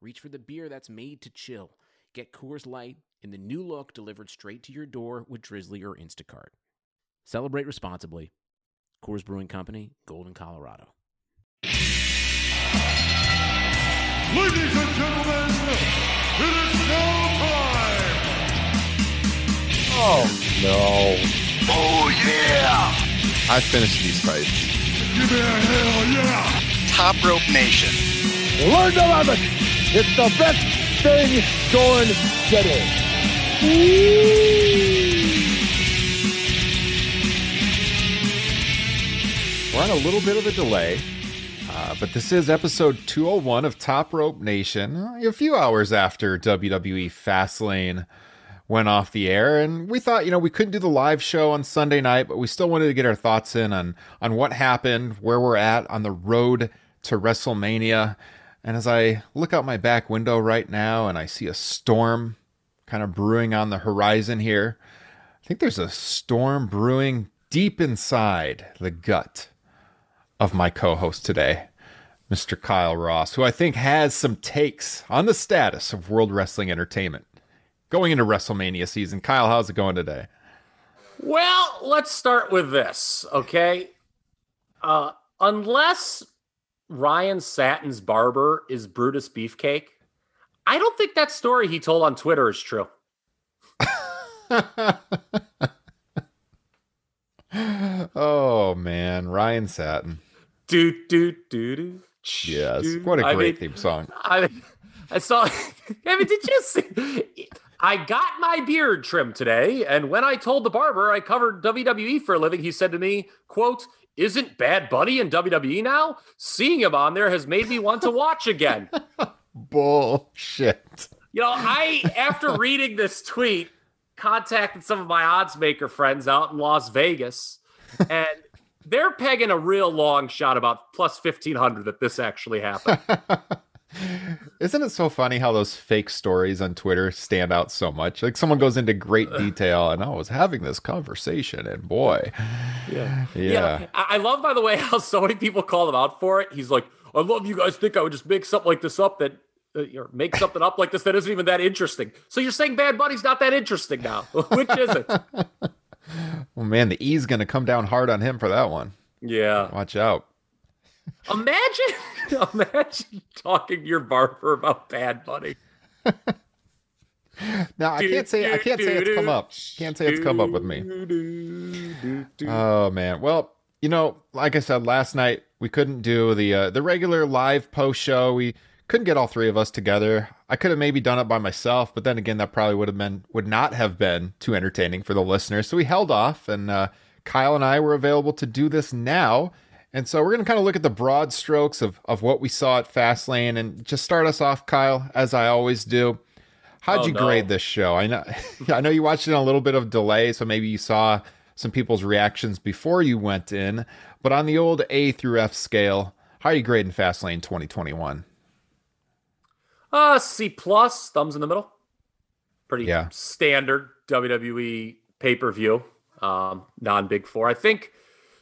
reach for the beer that's made to chill. Get Coors Light in the new look delivered straight to your door with Drizzly or Instacart. Celebrate responsibly. Coors Brewing Company, Golden, Colorado. Ladies and gentlemen, it is now time. Oh no. Oh yeah! I finished these fights. Give me a hell yeah! Top Rope Nation. Learn to love it. It's the best thing going today. We're on a little bit of a delay, uh, but this is episode 201 of Top Rope Nation, a few hours after WWE Fastlane went off the air. And we thought, you know, we couldn't do the live show on Sunday night, but we still wanted to get our thoughts in on, on what happened, where we're at on the road to WrestleMania. And as I look out my back window right now and I see a storm kind of brewing on the horizon here, I think there's a storm brewing deep inside the gut of my co host today, Mr. Kyle Ross, who I think has some takes on the status of World Wrestling Entertainment going into WrestleMania season. Kyle, how's it going today? Well, let's start with this, okay? Uh, unless Ryan Satin's barber is Brutus Beefcake, I don't think that story he told on Twitter is true. oh, man. Ryan Satin. Do do do do. Yes. What a I great mean, theme song. I, I saw. I mean, did you see? I got my beard trimmed today, and when I told the barber I covered WWE for a living, he said to me, "quote Isn't Bad Bunny in WWE now? Seeing him on there has made me want to watch again." Bullshit. You know, I after reading this tweet, contacted some of my odds maker friends out in Las Vegas, and they're pegging a real long shot about plus fifteen hundred that this actually happened. Isn't it so funny how those fake stories on Twitter stand out so much? Like someone goes into great detail and oh, I was having this conversation and boy. Yeah. Yeah. I I love, by the way, how so many people call him out for it. He's like, I love you guys think I would just make something like this up that, uh, or make something up like this that isn't even that interesting. So you're saying Bad Bunny's not that interesting now? Which is it? Well, man, the E's going to come down hard on him for that one. Yeah. Watch out. Imagine, imagine talking to your barber about Bad Bunny. Now I can't say I can't say it's come up. Can't say it's come up with me. Oh man. Well, you know, like I said last night, we couldn't do the uh, the regular live post show. We couldn't get all three of us together. I could have maybe done it by myself, but then again, that probably would have been would not have been too entertaining for the listeners. So we held off, and uh, Kyle and I were available to do this now. And so we're going to kind of look at the broad strokes of, of what we saw at Fastlane and just start us off, Kyle, as I always do. How'd Oh, you no. grade this show? I know I know you watched it on a little bit of delay, so maybe you saw some people's reactions before you went in. But on the old A through F scale, how are you grading Fastlane 2021? Uh, C plus, thumbs in the middle. Pretty Yeah. standard WWE pay per view, um, non big four. I think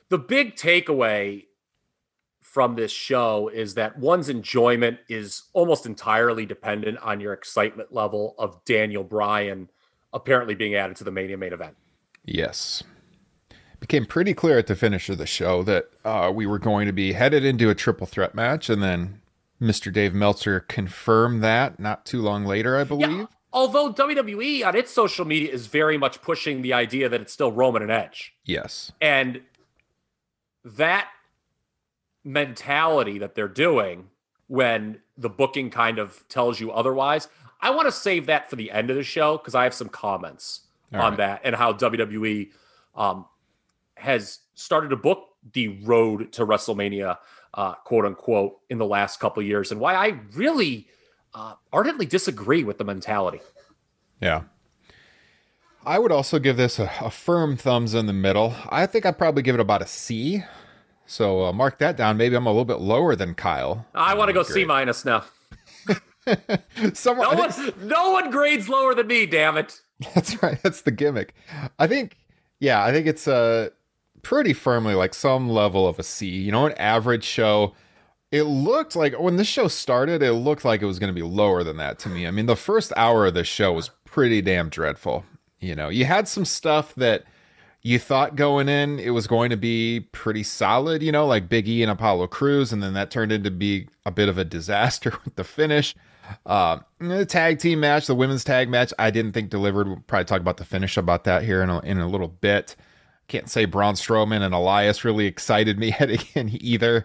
the big takeaway from this show is that one's enjoyment is almost entirely dependent on your excitement level of Daniel Bryan apparently being added to the Mania main event. Yes. Became pretty clear at the finish of the show that uh, we were going to be headed into a triple threat match, and then Mr. Dave Meltzer confirmed that not too long later, I believe. Yeah. Although WWE on its social media is very much pushing the idea that it's still Roman and Edge. Yes. And that mentality that they're doing when the booking kind of tells you otherwise, I want to save that for the end of the show because I have some comments All on right. that and how WWE um, has started to book the road to WrestleMania, uh, quote unquote, in the last couple of years, and why I really uh, ardently disagree with the mentality. Yeah. I would also give this a, a, firm thumbs in the middle. I think I'd probably give it about a C. So uh, mark that down. Maybe I'm a little bit lower than Kyle. I want to go C minus now. Someone, no, one, no one grades lower than me. Damn it. That's right. That's the gimmick. I think. Yeah, I think it's a pretty firmly like some level of a C. You know, an average show. It looked like when this show started, it looked like it was going to be lower than that to me. I mean, the first hour of the show was pretty damn dreadful. You know, you had some stuff that you thought going in it was going to be pretty solid, you know, like Big E and Apollo Crews, and then that turned into be a bit of a disaster with the finish. Uh, the tag team match, the women's tag match, I didn't think delivered. We'll probably talk about the finish about that here in a, in a little bit. Can't say Braun Strowman and Elias really excited me heading in either.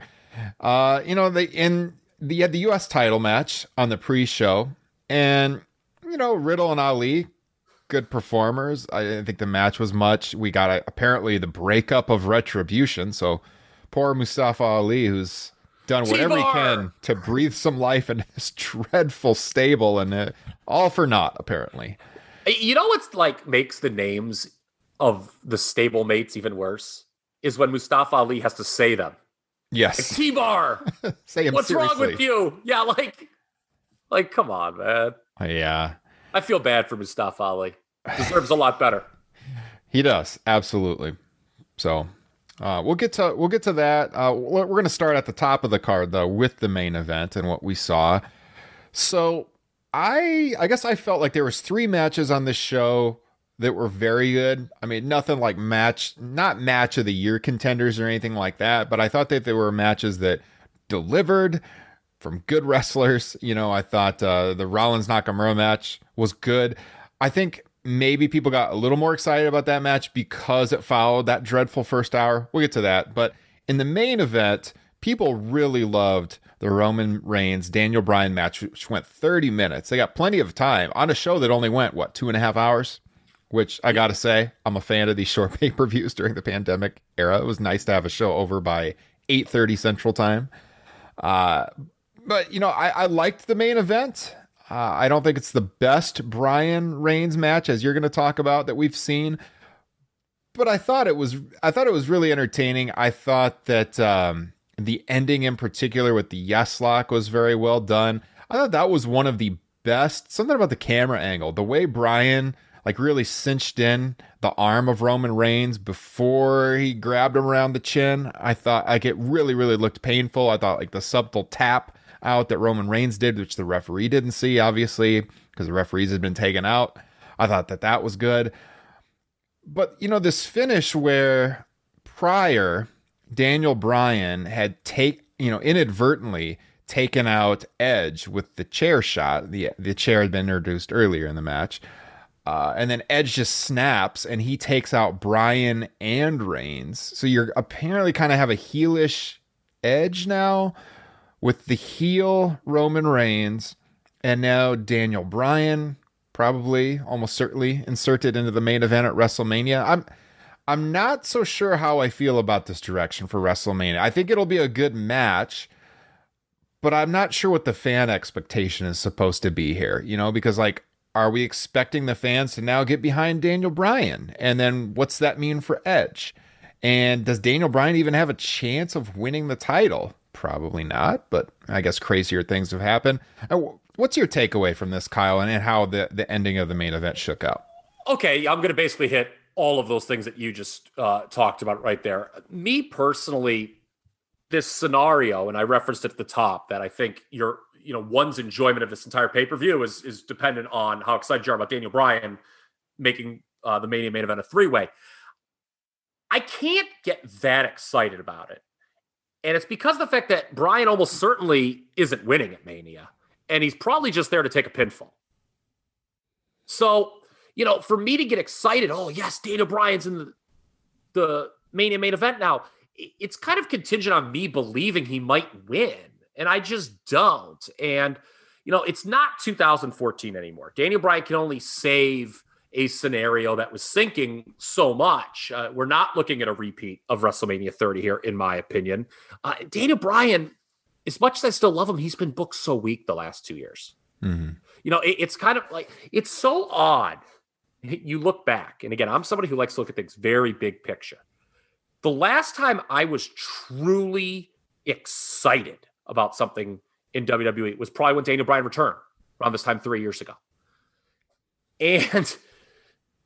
Uh, you know, they in the had the U.S. title match on the pre-show, and you know Riddle and Ali, good performers. I didn't think the match was much. We got a, apparently the breakup of Retribution, so poor Mustafa Ali, who's done whatever T-bar! he can to breathe some life in this dreadful stable, and uh, all for naught, apparently. You know what's like makes the names of the stable mates even worse is when Mustafa Ali has to say them. Yes, like, T-bar. say him. What's seriously. wrong with you? Yeah, like, like, come on, man. Uh, yeah, I feel bad for Mustafa Ali. Deserves a lot better. He does absolutely. So uh, we'll get to we'll get to that. Uh, we're going to start at the top of the card though with the main event and what we saw. So I I guess I felt like there was three matches on this show that were very good. I mean, nothing like match, not match of the year contenders or anything like that, but I thought that there were matches that delivered from good wrestlers. You know, I thought uh, the Rollins Nakamura match was good. I think maybe people got a little more excited about that match because it followed that dreadful first hour. We'll get to that. But in the main event, people really loved the Roman Reigns Daniel Bryan match, which went 30 minutes. They got plenty of time on a show that only went, what, two and a half hours? Which I gotta say, I'm a fan of these short pay per views during the pandemic era. It was nice to have a show over by 8:30 Central Time. Uh, but you know, I, I liked the main event. Uh, I don't think it's the best Bryan Reigns match as you're going to talk about that we've seen, but I thought it was I thought it was really entertaining. I thought that um, the ending in particular with the yes lock was very well done. I thought that was one of the best. Something about the camera angle, the way Bryan like really cinched in the arm of Roman Reigns before he grabbed him around the chin. I thought like it really really looked painful. I thought like the subtle tap out that Roman Reigns did, which the referee didn't see, obviously, because the referees had been taken out. I thought that that was good. But, you know, this finish where prior Daniel Bryan had take, you know, inadvertently taken out Edge with the chair shot. The the chair had been introduced earlier in the match. Uh, and then Edge just snaps and he takes out Bryan and Reigns. So you're apparently kind of have a heelish Edge now with the heel Roman Reigns and now Daniel Bryan probably almost certainly inserted into the main event at WrestleMania. I'm I'm not so sure how I feel about this direction for WrestleMania. I think it'll be a good match, but I'm not sure what the fan expectation is supposed to be here, you know, because like are we expecting the fans to now get behind Daniel Bryan? And then what's that mean for Edge? And does Daniel Bryan even have a chance of winning the title? Probably not, but I guess crazier things have happened. Uh, what's your takeaway from this, Kyle, and how the, the ending of the main event shook out? Okay, I'm going to basically hit all of those things that you just uh, talked about right there. Me personally, this scenario, and I referenced it at the top, that I think your you know one's enjoyment of this entire pay per view is is dependent on how excited you are about Daniel Bryan making uh, the main event a three way. I can't get that excited about it and it's because of the fact that Bryan almost certainly isn't winning at Mania. And he's probably just there to take a pinfall. So, you know, for me to get excited, oh, yes, Dana Bryan's in the, the Mania main event now, it's kind of contingent on me believing he might win. And I just don't. And, you know, it's not 2014 anymore. Daniel Bryan can only save a scenario that was sinking so much. Uh, we're not looking at a repeat of WrestleMania 30 here, in my opinion. Uh, Daniel Bryan, as much as I still love him, he's been booked so weak the last two years. Mhm. You know, it, it's kind of like it's so odd. You look back, and again, I'm somebody who likes to look at things very big picture. The last time I was truly excited about something in WWE was probably when Daniel Bryan returned around this time three years ago. And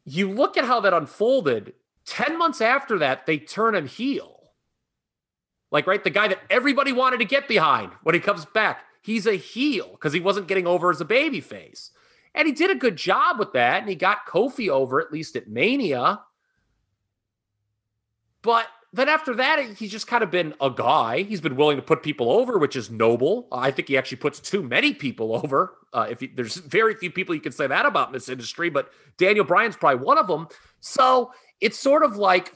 you look at how that unfolded. 10 months after that, they turn him heel. Like, right, the guy that everybody wanted to get behind when he comes back, he's a heel because he wasn't getting over as a baby face. And he did a good job with that. And he got Kofi over, at least at Mania. But then after that, he's just kind of been a guy. He's been willing to put people over, which is noble. I think he actually puts too many people over. Uh, if he, there's very few people you can say that about in this industry, but Daniel Bryan's probably one of them. So it's sort of like,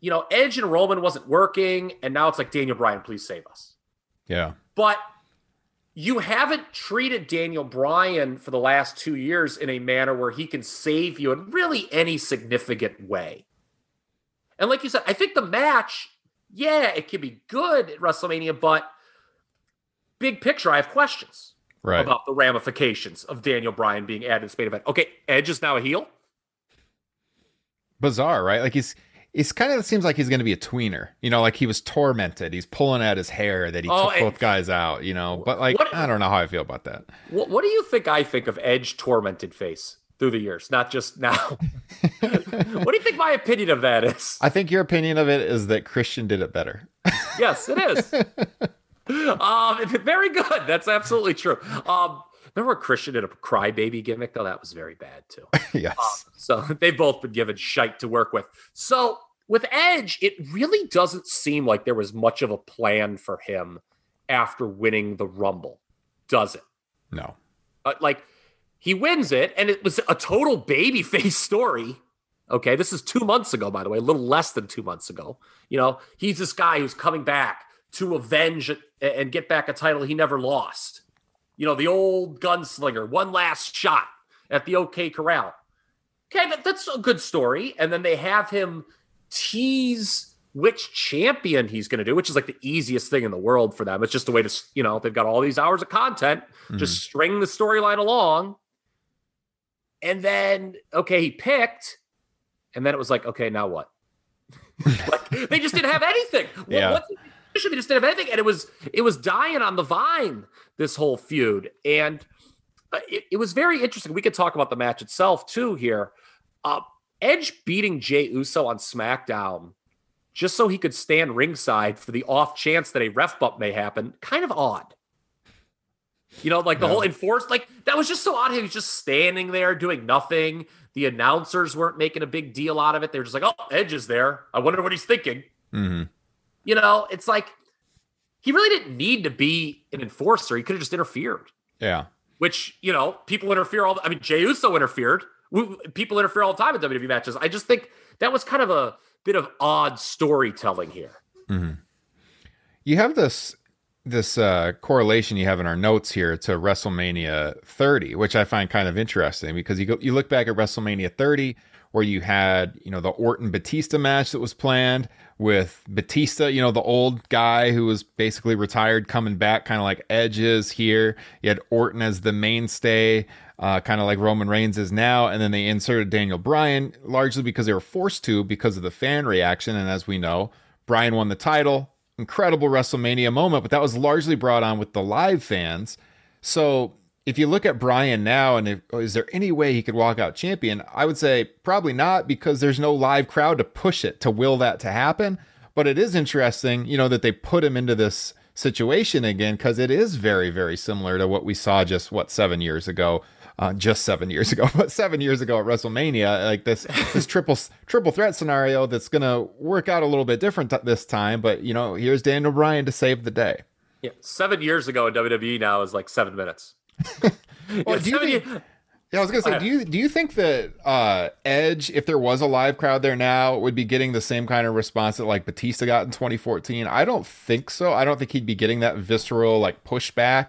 you know, Edge and Roman wasn't working, and now it's like Daniel Bryan, please save us. Yeah. But you haven't treated Daniel Bryan for the last two years in a manner where he can save you in really any significant way. And like you said, I think the match, yeah, it can be good at WrestleMania, but big picture, I have questions Right. about the ramifications of Daniel Bryan being added to the main event. Okay, Edge is now a heel. Bizarre, right? Like he's it's kind of seems like he's going to be a tweener. You know, like he was tormented. He's pulling at his hair that he Oh, took both guys out, you know. But like What- I don't know how I feel about that. What, what do you think I think of Edge tormented face through the years, not just now? what do you think my opinion of that is? I think your opinion of it is that Christian did it better. Yes, it is. um, very good. That's absolutely true. Um, remember Christian did a crybaby gimmick? Though that was very bad too. yes. So they've both been given shite to work with. So with Edge, it really doesn't seem like there was much of a plan for him after winning the Rumble, does it? No. Uh, like he wins it, and it was a total babyface story. Okay, this is two months ago, by the way, a little less than two months ago. You know, he's this guy who's coming back to avenge and get back a title he never lost. You know, the old gunslinger, one last shot at the OK Corral. Okay, that, that's a good story. And then they have him tease which champion he's going to do, which is like the easiest thing in the world for them. It's just a way to, you know, they've got all these hours of content, just mm-hmm. string the storyline along. And then, okay, he picked. And then it was like, okay, now what? like they just didn't have anything. What- Yeah. what's the issue? They just didn't have anything, and it was it was dying on the vine. This whole feud, and uh, it, it was very interesting. We could talk about the match itself too here. Uh, Edge beating Jey Uso on SmackDown just so he could stand ringside for the off chance that a ref bump may happen. Kind of odd. You know, like the Yeah. whole enforced, like that was just so odd. He was just standing there doing nothing. The announcers weren't making a big deal out of it. They're just like, oh, Edge is there. I wonder what he's thinking. hmm You know, it's like he really didn't need to be an enforcer. He could have just interfered, Yeah. which, you know, people interfere all the I mean, Jey Uso interfered. We- People interfere all the time in WWE matches. I just think that was kind of a bit of odd storytelling here. You have this this uh, correlation you have in our notes here to WrestleMania 30, which I find kind of interesting because you go you look back at WrestleMania 30 where you had you know the Orton Batista match that was planned with Batista, you know the old guy who was basically retired coming back, kind of like Edge is here. You had Orton as the mainstay. Uh, kind of like Roman Reigns is now, and then they inserted Daniel Bryan largely because they were forced to because of the fan reaction. And as we know, Bryan won the title, incredible WrestleMania moment, but that was largely brought on with the live fans. So if you look at Bryan now, and if, is there any way he could walk out champion? I would say probably not because there's no live crowd to push it to will that to happen. But it is interesting, you know, that they put him into this situation again because it is very, very similar to what we saw just what seven years ago. Uh, just seven years ago, but seven years ago at WrestleMania, like this this triple triple threat scenario that's gonna work out a little bit different t- this time. But you know, here's Daniel Bryan to save the day. Yeah. Seven years ago in WWE now is like seven minutes. Well, Yeah, do you think- years- Yeah, I was gonna say, do you do you think that uh, Edge, if there was a live crowd there now, would be getting the same kind of response that like Batista got in 2014? I don't think so. I don't think he'd be getting that visceral like pushback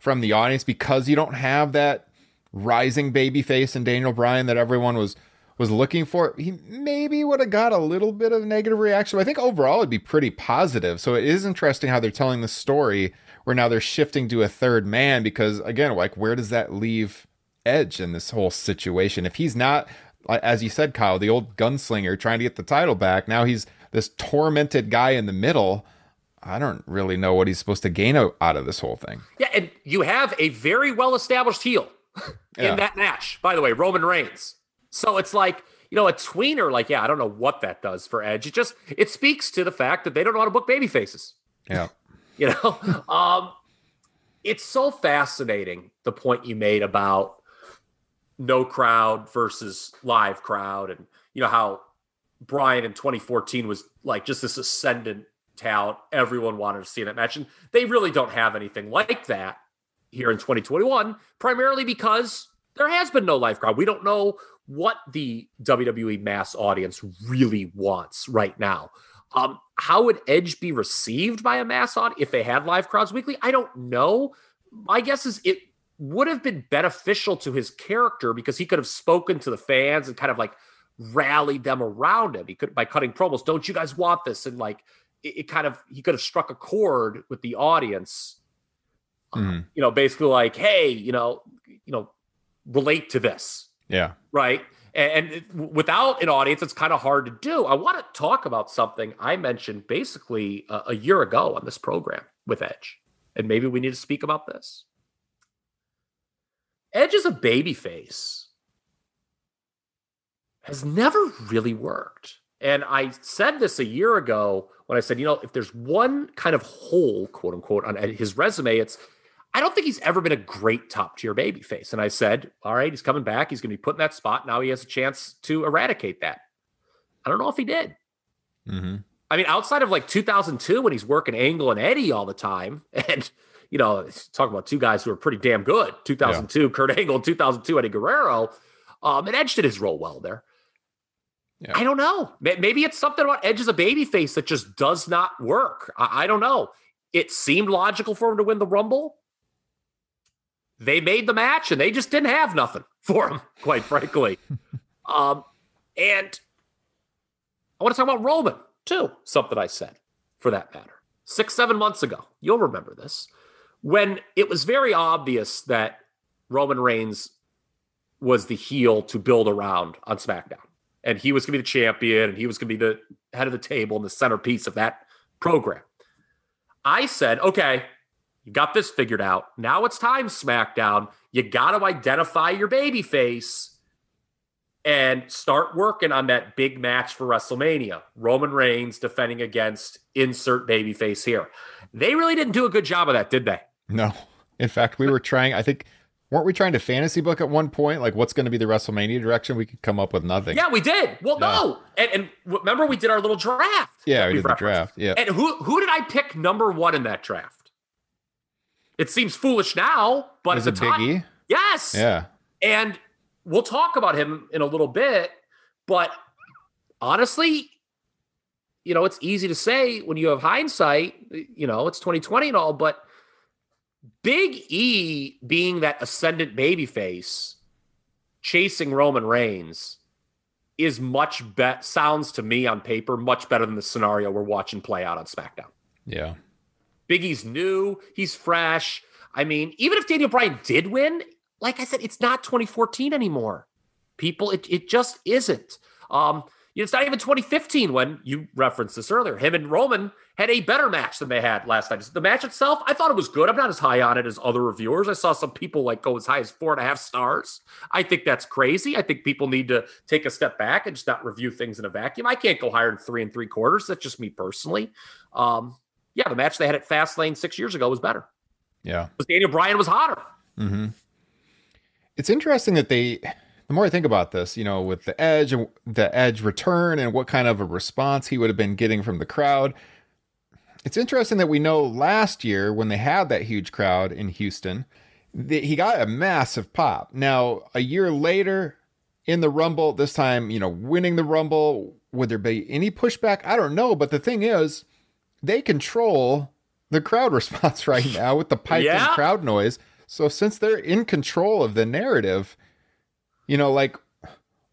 from the audience because you don't have that rising baby face in Daniel Bryan that everyone was was looking for. He maybe would have got a little bit of negative reaction. But I think overall it'd be pretty positive. So it is interesting how they're telling the story where now they're shifting to a third man because again, like where does that leave Edge in this whole situation? If he's not, as you said, Kyle, the old gunslinger trying to get the title back, now he's this tormented guy in the middle. I don't really know what he's supposed to gain out of this whole thing. Yeah, and you have a very well established heel in that match, by the way, Roman Reigns. So it's like, you know, a tweener, like, yeah, I don't know what that does for Edge. It just it speaks to the fact that they don't know how to book baby faces. Yeah. You know? um it's so fascinating the point you made about no crowd versus live crowd and you know how Bryan in 2014 was like just this ascendant talent. Everyone wanted to see that match. And they really don't have anything like that here in 2021, primarily because there has been no live crowd. We don't know what the WWE mass audience really wants right now. Um, how would Edge be received by a mass audience if they had live crowds weekly? I don't know. My guess is it would have been beneficial to his character because he could have spoken to the fans and kind of like rallied them around him. He could by cutting promos. Don't you guys want this? And like it, it kind of he could have struck a chord with the audience. Mhm. You know, basically like, hey, you know, you know, relate to this Yeah. right? And, and without an audience, it's kind of hard to do. I want to talk about something I mentioned basically a, a year ago on this program with Edge, and maybe we need to speak about this. Edge is a baby face has never really worked. And I said this a year ago when I said, you know, if there's one kind of hole, quote unquote, on his resume, it's I don't think he's ever been a great top tier baby face. And I said, all right, he's coming back. He's going to be put in that spot. Now he has a chance to eradicate that. I don't know if he did. hmm I mean, outside of like 2002 when he's working Angle and Eddie all the time, and you know, talk about two guys who are pretty damn good. 2002 Kurt Angle, 2002 Eddie Guerrero, um, and Edge did his role well there. Yeah. I don't know. Maybe it's something about Edge as a baby face that just does not work. I, I don't know. It seemed logical for him to win the Rumble. They made the match and they just didn't have nothing for him, quite frankly. um, and I want to talk about Roman too. Something I said, for that matter, six seven months ago. You'll remember this when it was very obvious that Roman Reigns was the heel to build around on SmackDown, and he was going to be the champion, and he was going to be the head of the table and the centerpiece of that program. I said, okay, you got this figured out. Now it's time, SmackDown. You got to identify your baby face and start working on that big match for WrestleMania. Roman Reigns defending against insert babyface here. They really didn't do a good job of that, did they? No. In fact, we were trying, I think, weren't we trying to fantasy book at one point? Like, what's going to be the WrestleMania direction? We could come up with nothing. Yeah, we did. Well, no. And, and remember, we did our little draft. Yeah, we did the draft. Yeah. And who who did I pick number one in that draft? It seems foolish now, but Was at the time, E? yes. Yeah. And we'll talk about him in a little bit, but honestly, you know, it's easy to say when you have hindsight, you know, it's 2020 and all, but Big E being that ascendant babyface chasing Roman Reigns is much bet sounds to me on paper much better than the scenario we're watching play out on SmackDown. Yeah. Big E's new, he's fresh. I mean, even if Daniel Bryan did win, like I said, it's not 2014 anymore. People, it, it just isn't. Um, it's not even 2015 when you referenced this earlier. Him and Roman had a better match than they had last night. The match itself, I thought it was good. I'm not as high on it as other reviewers. I saw some people like go as high as four and a half stars. I think that's crazy. I think people need to take a step back and just not review things in a vacuum. I can't go higher than three and three quarters. That's just me personally. Um, yeah, the match they had at Fastlane six years ago was better. Yeah. Because Daniel Bryan was hotter. hmm It's interesting that they, the more I think about this, you know, with the Edge and the Edge return and what kind of a response he would have been getting from the crowd. It's interesting that we know last year when they had that huge crowd in Houston, that he got a massive pop. Now, a year later in the Rumble, this time, you know, winning the Rumble, would there be any pushback? I don't know. But the thing is, they control the crowd response right now with the pipe Yeah. and crowd noise. So since they're in control of the narrative, you know, like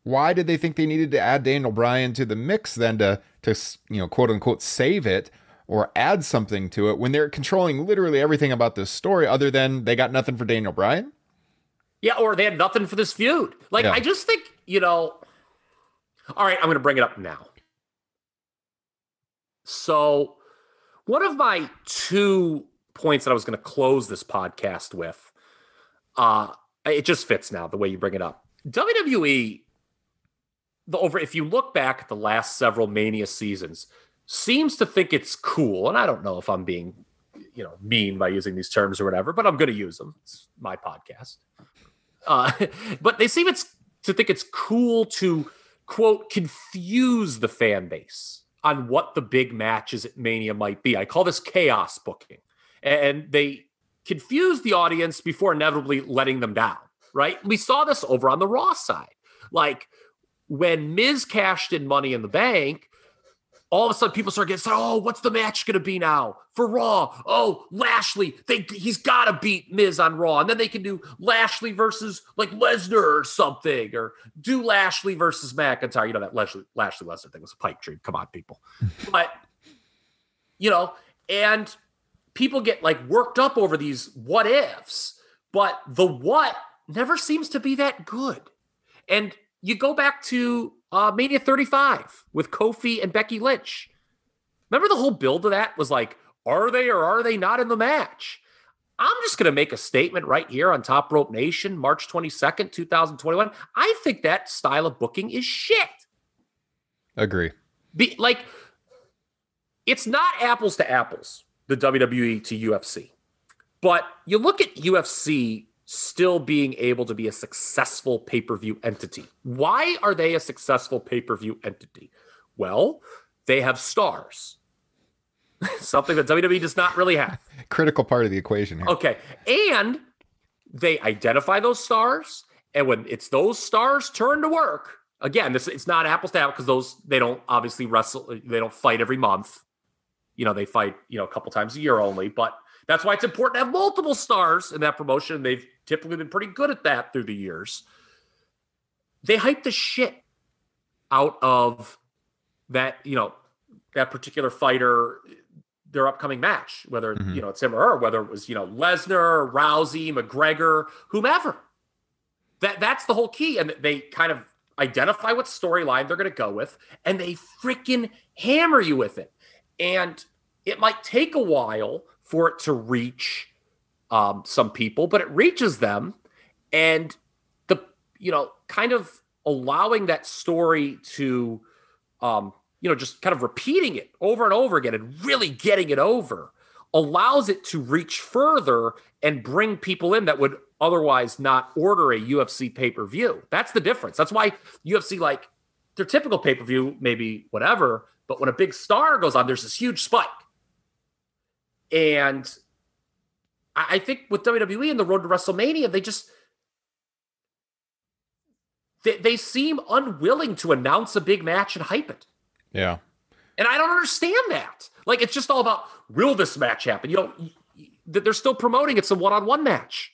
why did they think they needed to add Daniel Bryan to the mix then to to you know quote unquote save it? or add something to it when they're controlling literally everything about this story other than they got nothing for Daniel Bryan? Yeah, or they had nothing for this feud. Like, Yeah. I just think, you know, all right, I'm going to bring it up now. So, one of my two points that I was going to close this podcast with, uh, it just fits now the way you bring it up. WWE, the over, if you look back at the last several Mania seasons, seems to think it's cool, and I don't know if I'm being, you know, mean by using these terms or whatever, but I'm going to use them. It's my podcast. Uh, but they seem it's to think it's cool to quote confuse the fan base on what the big matches at Mania might be. I call this chaos booking, and they confuse the audience before inevitably letting them down. Right? We saw this over on the Raw side, like when Miz cashed in Money in the Bank all of a sudden people start getting said, oh, what's the match going to be now for Raw? Oh, Lashley, they he's got to beat Miz on Raw, and then they can do Lashley versus like Lesnar or something, or do Lashley versus McIntyre. You know that Lashley Lashley Lesnar thing was a pipe dream. Come on, people, but you know, and people get like worked up over these what ifs, but the what never seems to be that good, and you go back to uh, Mania 35 with Kofi and Becky Lynch. Remember the whole build of that was like, are they or are they not in the match? I'm just going to make a statement right here on Top Rope Nation, March 22nd, 2021. I think that style of booking is shit. Agree. Be, like, it's not apples to apples, the WWE to UFC. But you look at UFC still being able to be a successful pay per view entity. Why are they a successful pay per view entity? Well, they have stars, something that WWE does not really have. Critical part of the equation here. Okay. And they identify those stars. And when it's those stars turn to work, again, this it's not apples to apples because those they don't obviously wrestle, they don't fight every month. You know, they fight, you know, a couple times a year only, but that's why it's important to have multiple stars in that promotion. They've typically been pretty good at that through the years. They hype the shit out of that, you know, that particular fighter, their upcoming match, whether, Mhm. you know, it's him or her, whether it was, you know, Lesnar, Rousey, McGregor, whomever. That that's the whole key. And they kind of identify what storyline they're going to go with, and they freaking hammer you with it. And it might take a while for it to reach um, some people, but it reaches them, and the you know kind of allowing that story to um, you know just kind of repeating it over and over again and really getting it over allows it to reach further and bring people in that would otherwise not order a UFC pay per view. That's the difference. That's why UFC like their typical pay per view maybe whatever, but when a big star goes on, there's this huge spike. And I think with WWE and the road to WrestleMania, they just they, they seem unwilling to announce a big match and hype it. Yeah. And I don't understand that. Like it's just all about will this match happen? You know, they're still promoting it's a one-on-one match.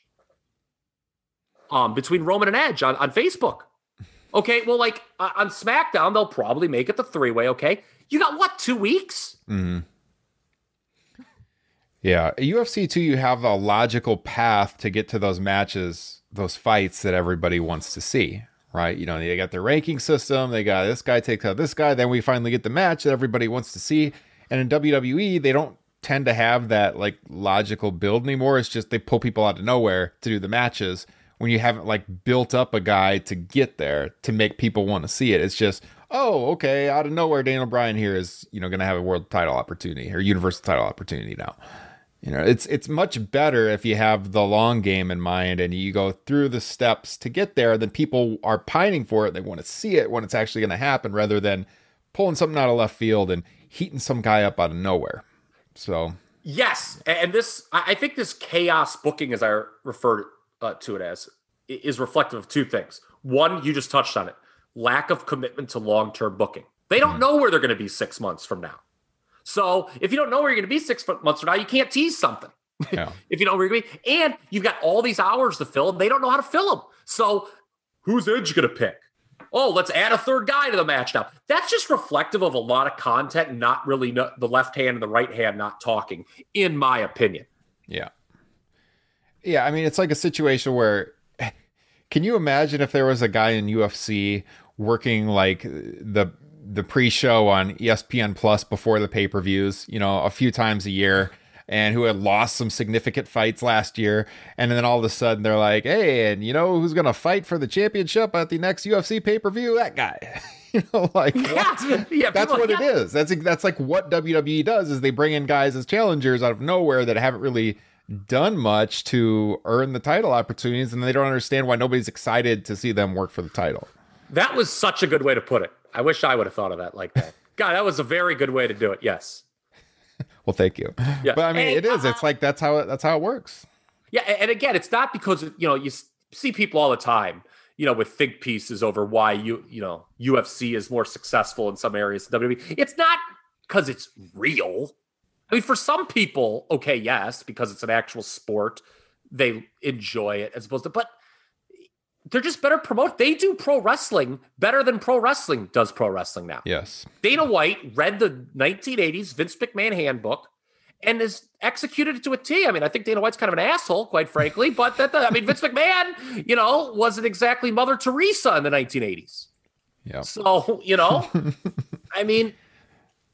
Um, between Roman and Edge on, on Facebook. Okay, well, like uh, on SmackDown, they'll probably make it the three-way. Okay, you got what two weeks? hmm Yeah, UFC too. You have a logical path to get to those matches, those fights that everybody wants to see, right? You know, they got their ranking system. They got this guy takes out this guy. Then we finally get the match that everybody wants to see. And in WWE, they don't tend to have that like logical build anymore. It's just they pull people out of nowhere to do the matches when you haven't like built up a guy to get there to make people want to see it. It's just, oh, okay, out of nowhere, Daniel Bryan here is, you know, gonna have a world title opportunity or universal title opportunity now. You know, it's it's much better if you have the long game in mind and you go through the steps to get there. Then people are pining for it. They want to see it when it's actually going to happen, rather than pulling something out of left field and heating some guy up out of nowhere. So Yes, and this I think this chaos booking, as I refer uh, to it as, is reflective of two things. One, you just touched on it: lack of commitment to long-term booking. They don't know where they're going to be six months from now. So if you don't know where you're going to be six months from now, you can't tease something. yeah, if you don't know where you're going to be, and you've got all these hours to fill, and they don't know how to fill them. So who's Edge going to pick? oh, let's add a third guy to the match now. That's just reflective of a lot of content, not really no, the left hand and the right hand not talking, in my opinion. Yeah. Yeah, I mean, it's like a situation where can you imagine if there was a guy in UFC working like the the pre-show on ESPN Plus before the pay-per-views, you know, a few times a year and who had lost some significant fights last year and then all of a sudden they're like, "Hey, and you know who's going to fight for the championship at the next UFC pay-per-view? That guy." you know, like what? Yeah, yeah, that's people- what it yeah. is. That's that's like what WWE does is they bring in guys as challengers out of nowhere that haven't really done much to earn the title opportunities, and they don't understand why nobody's excited to see them work for the title. That was such a good way to put it. I wish I would have thought of that like that. God, that was a very good way to do it. Yes. Well, thank you. Yeah. But I mean, Hey, it is. It's uh-huh. like that's how it, that's how it works. Yeah, and again, it's not because you know you see people all the time, you know, with think pieces over why you you know UFC is more successful in some areas than WWE. It's not because it's real. I mean, for some people, okay, yes, because it's an actual sport, they enjoy it as opposed to, but they're just better promote. They do pro wrestling better than pro wrestling does pro wrestling now. Yes. Dana White read the 1980s Vince McMahon handbook and has executed it to a T. I mean, I think Dana White's kind of an asshole, quite frankly, but that I mean, Vince McMahon, you know, wasn't exactly Mother Teresa in the 1980s. Yeah. So, you know, I mean,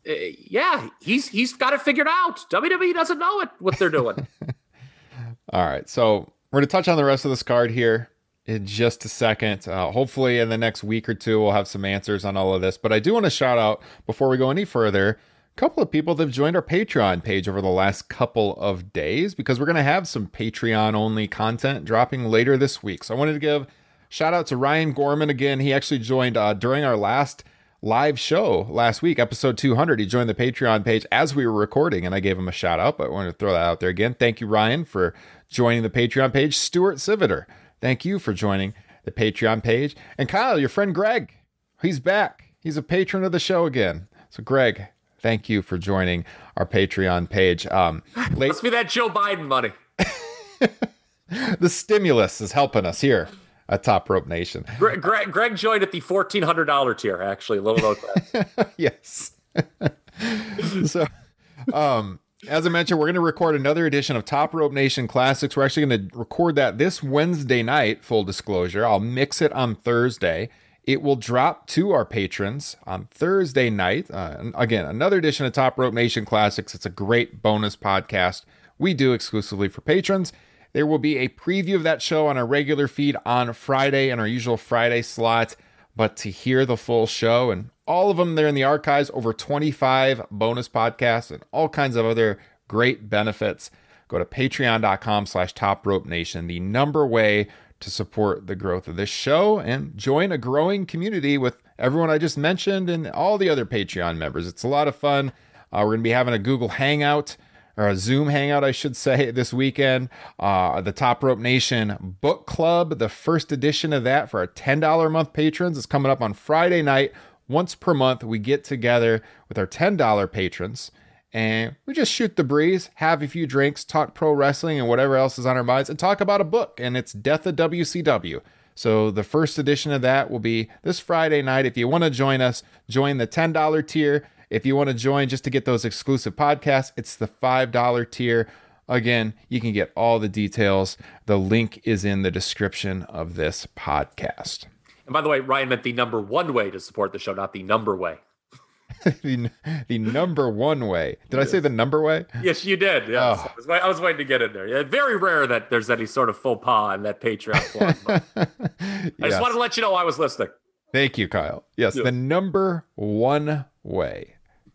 uh, yeah, he's he's got it figured out. WWE doesn't know it what they're doing. All right. So we're going to touch on the rest of this card here in just a second. Uh, hopefully, in the next week or two, we'll have some answers on all of this. But I do want to shout out before we go any further. A couple of people that have joined our Patreon page over the last couple of days because we're going to have some Patreon only content dropping later this week. So I wanted to give shout out to Ryan Gorman again. He actually joined uh, during our last live show last week, episode 200. He joined the Patreon page as we were recording, and I gave him a shout out. But I wanted to throw that out there again. Thank you, Ryan, for joining the Patreon page. Stuart Civiter, thank you for joining the Patreon page. And Kyle, your friend Greg, he's back. He's a patron of the show again. So, Greg, thank you for joining our Patreon page. Um, late, Must be that Joe Biden money. the stimulus is helping us here a Top Rope Nation. Greg, Greg, Greg joined at the $1,400 tier, actually. A little note yes. so, um, as I mentioned, we're going to record another edition of Top Rope Nation Classics. We're actually going to record that this Wednesday night, full disclosure. I'll mix it on Thursday. It will drop to our patrons on Thursday night. Uh, again, another edition of Top Rope Nation Classics. It's a great bonus podcast we do exclusively for patrons. There will be a preview of that show on our regular feed on Friday in our usual Friday slot. But to hear the full show and all of them there in the archives, over 25 bonus podcasts and all kinds of other great benefits, go to patreon.com slash top rope nation, the number way to support the growth of this show and join a growing community with everyone I just mentioned and all the other Patreon members. It's a lot of fun. Uh, we're going to be having a Google Hangout or a Zoom hangout, I should say, this weekend. Uh, the Top Rope Nation Book Club, the first edition of that for our $10 a month patrons, is coming up on Friday night. Once per month, we get together with our $10 patrons and we just shoot the breeze, have a few drinks, talk pro wrestling and whatever else is on our minds, and talk about a book. And it's Death of WCW. So the first edition of that will be this Friday night. If you want to join us, join the $10 tier. If you want to join just to get those exclusive podcasts, it's the $5 tier. Again, you can get all the details. The link is in the description of this podcast. And by the way, Ryan meant the number one way to support the show, not the number way. the, the number one way. Did I say the number way? Yes, you did. Yes. Oh. I, was, I was waiting to get in there. Yeah, very rare that there's any sort of faux pas in that Patreon plug. but I just wanted to let you know I was listening. Thank you, Kyle. Yes, Yeah. the number one way.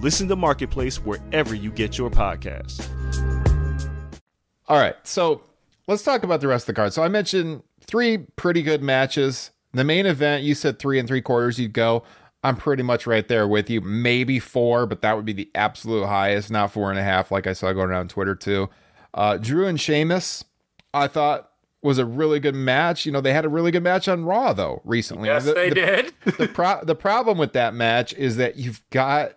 Listen to Marketplace wherever you get your podcasts. All right, so let's talk about the rest of the card. So I mentioned three pretty good matches The main event, you said three and three quarters you'd go. I'm pretty much right there with you. Maybe four, but that would be the absolute highest, not four and a half, like I saw going around Twitter too. Uh, Drew and Sheamus, I thought was a really good match. You know, they had a really good match on Raw though recently. Yes, the, they the, did. the pro- the problem with that match is that you've got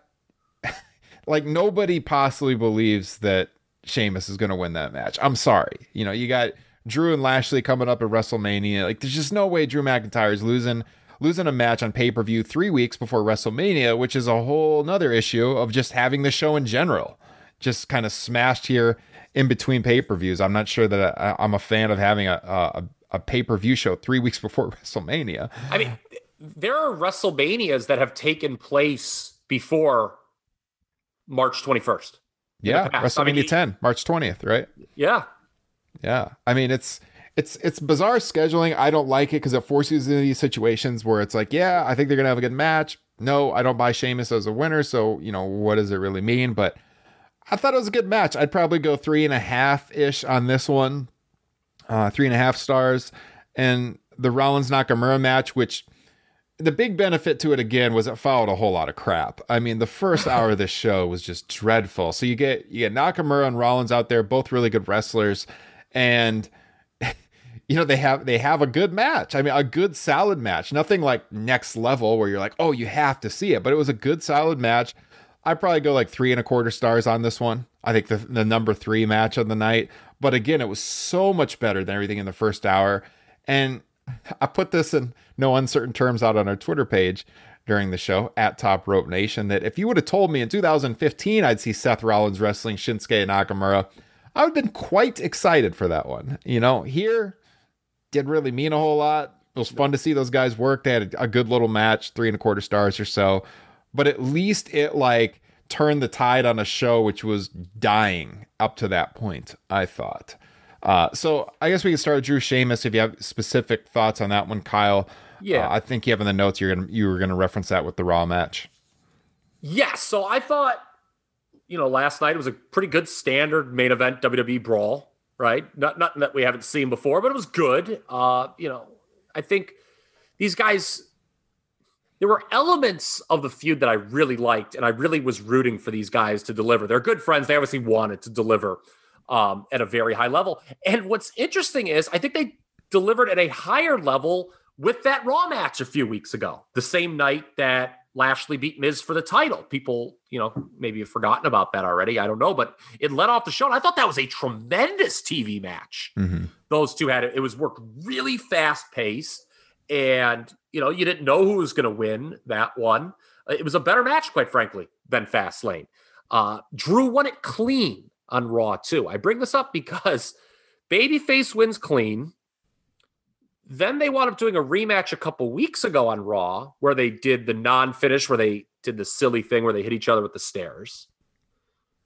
like nobody possibly believes that Sheamus is going to win that match. I'm sorry. You know, you got Drew and Lashley coming up at WrestleMania. Like there's just no way Drew McIntyre is losing losing a match on pay-per-view 3 weeks before WrestleMania, which is a whole nother issue of just having the show in general. Just kind of smashed here in between pay-per-views. I'm not sure that I, I'm a fan of having a a, a pay-per-view show 3 weeks before WrestleMania. I mean, there are WrestleManias that have taken place before March 21st. Yeah, past. I WrestleMania mean, 10, March 20th, right? Yeah. Yeah, I mean it's it's it's bizarre scheduling. I don't like it because it forces you into these situations where it's like, yeah, I think they're gonna have a good match. No, I don't buy Sheamus as a winner, so you know what does it really mean? But I thought it was a good match. I'd probably go three and a half ish on this one, uh, three and a half stars, and the Rollins Nakamura match, which the big benefit to it again was it followed a whole lot of crap. I mean, the first hour of this show was just dreadful. So you get you get Nakamura and Rollins out there, both really good wrestlers, and you know they have they have a good match. I mean, a good solid match. Nothing like next level where you're like, oh, you have to see it, but it was a good solid match. I probably go like three and a quarter stars on this one. I think the the number three match of the night. But again, it was so much better than everything in the first hour. And I put this in no uncertain terms out on our Twitter page during the show at Top Rope Nation that if you would have told me in 2015 I'd see Seth Rollins wrestling Shinsuke Nakamura, I would have been quite excited for that one. You know, here didn't really mean a whole lot. It was fun to see those guys work. They had a, good little match, three and a quarter stars or so. But at least it like turned the tide on a show which was dying up to that point, I thought. Uh, so I guess we can start with Drew Sheamus if you have specific thoughts on that one, Kyle. Yeah. Uh, I think you have in the notes you're gonna you were gonna reference that with the Raw match. Yes. So I thought, you know, last night it was a pretty good standard main event WWE brawl, right? Not nothing that we haven't seen before, but it was good. Uh, you know, I think these guys there were elements of the feud that I really liked, and I really was rooting for these guys to deliver. They're good friends. They obviously wanted to deliver um, at a very high level. And what's interesting is I think they delivered at a higher level with that Raw match a few weeks ago, the same night that Lashley beat Miz for the title. People, you know, maybe have forgotten about that already. I don't know, but it led off the show. And I thought that was a tremendous TV match. Mm-hmm. Those two had it. It was worked really fast paced. And, you know, you didn't know who was going to win that one. It was a better match, quite frankly, than Fastlane. Uh, Drew won it clean on Raw, too. I bring this up because Babyface wins clean. Then they wound up doing a rematch a couple weeks ago on Raw where they did the non finish, where they did the silly thing where they hit each other with the stairs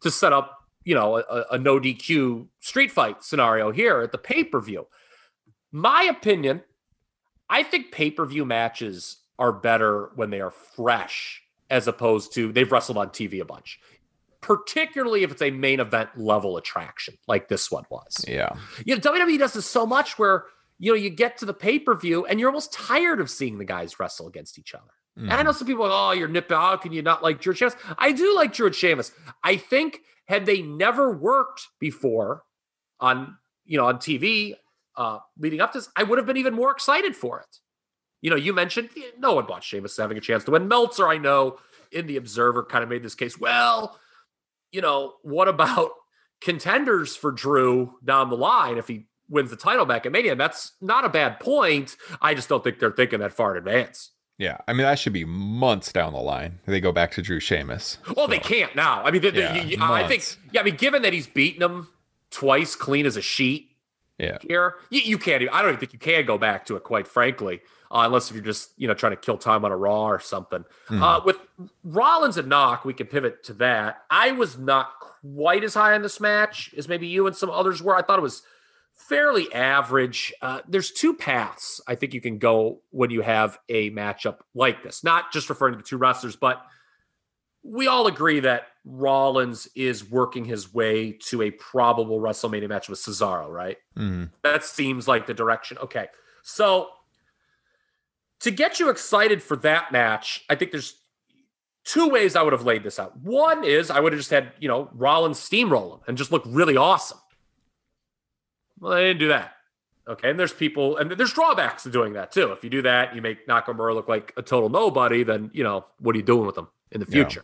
to set up, you know, a, a no DQ street fight scenario here at the pay per view. My opinion, I think pay per view matches are better when they are fresh as opposed to they've wrestled on TV a bunch, particularly if it's a main event level attraction like this one was. Yeah. You know, WWE does this so much where you know you get to the pay per view and you're almost tired of seeing the guys wrestle against each other. And I know some people are like, oh, you're nipping. How can you not like Drew Sheamus? I do like Drew and Sheamus. I think had they never worked before on you know on TV uh, leading up to this, I would have been even more excited for it. You know, you mentioned no one bought Sheamus having a chance to win. Meltzer, I know, in the Observer, kind of made this case. Well, you know, what about contenders for Drew down the line if he wins the title back at Mania? That's not a bad point. I just don't think they're thinking that far in advance. Yeah. I mean, that should be months down the line. They go back to Drew Sheamus. Well, they can't now. I mean, they, Yeah, I think, yeah, I mean, given that he's beaten him twice clean as a sheet Yeah. here, you, you can't, even- I don't even think you can go back to it, quite frankly, uh, unless if you're just, you know, trying to kill time on a Raw or something. Hmm. Uh, with Rollins and Knock, we can pivot to that. I was not quite as high on this match as maybe you and some others were. I thought it was fairly average. Uh, there's two paths I think you can go when you have a matchup like this, not just referring to the two wrestlers, but we all agree that Rollins is working his way to a probable WrestleMania match with Cesaro, right? Mhm. That seems like the direction. Okay. So to get you excited for that match, I think there's two ways I would have laid this out. One is I would have just had, you know, Rollins steamroll him and just look really awesome. Well, they didn't do that. Okay. And there's people, and there's drawbacks to doing that too. If you do that, you make Nakamura look like a total nobody, then, you know, what are you doing with them in the Yeah. future?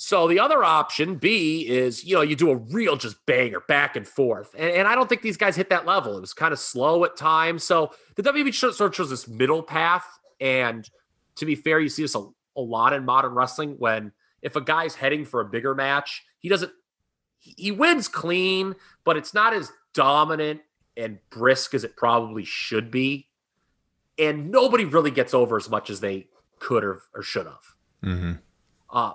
So the other option B is, you know, you do a real just banger back and forth. And, and I don't think these guys hit that level. It was kind of slow at times. So the WWE sort of chose this middle path. And to be fair, you see this a, a lot in modern wrestling when if a guy's heading for a bigger match, he doesn't, he wins clean, but it's not as dominant and brisk as it probably should be. And nobody really gets over as much as they could or, or should have. hmm Uh,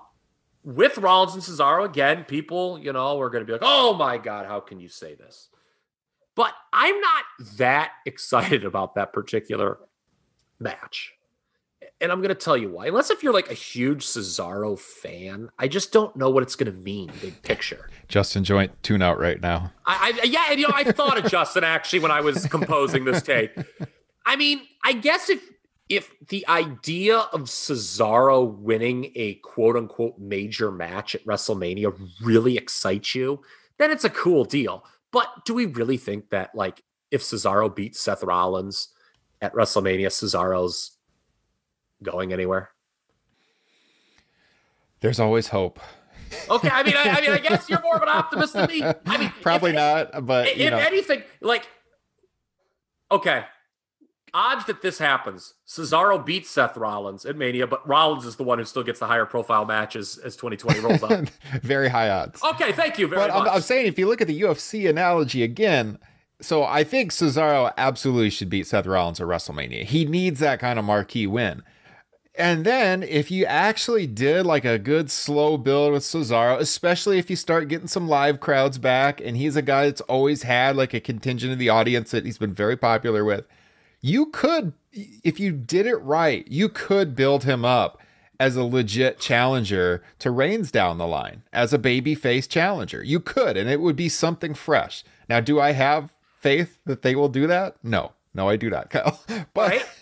with Rollins and Cesaro, again, people, you know, are going to be like, oh my God, how can you say this? But I'm not that excited about that particular match. And I'm going to tell you why. Unless if you're like a huge Cesaro fan, I just don't know what it's going to mean, big picture. Justin Joint tune out right now. I, I yeah, and, you know, I thought of Justin actually when I was composing this take. I mean, I guess if if the idea of Cesaro winning a quote unquote major match at WrestleMania really excites you, then it's a cool deal. But do we really think that like if Cesaro beats Seth Rollins at WrestleMania, Cesaro's going anywhere? There's always hope. Okay, I mean, I, I mean, I guess you're more of an optimist than me. I mean, Probably if- not, but you if know, anything, like, okay, odds that this happens. Cesaro beats Seth Rollins at Mania, but Rollins is the one who still gets the higher profile matches as 2020 rolls up. very high odds. okay, thank you very but I'm. I'm saying if you look at the UFC analogy again, so I think Cesaro absolutely should beat Seth Rollins at WrestleMania. He needs that kind of marquee win. And then if you actually did like a good slow build with Cesaro, especially if you start getting some live crowds back, and he's a guy that's always had like a contingent of the audience that he's been very popular with, you could, if you did it right, you could build him up as a legit challenger to Reigns down the line, as a baby face challenger. You could, and it would be something fresh. Now, do I have faith that they will do that? No. No, I do not, Kyle. But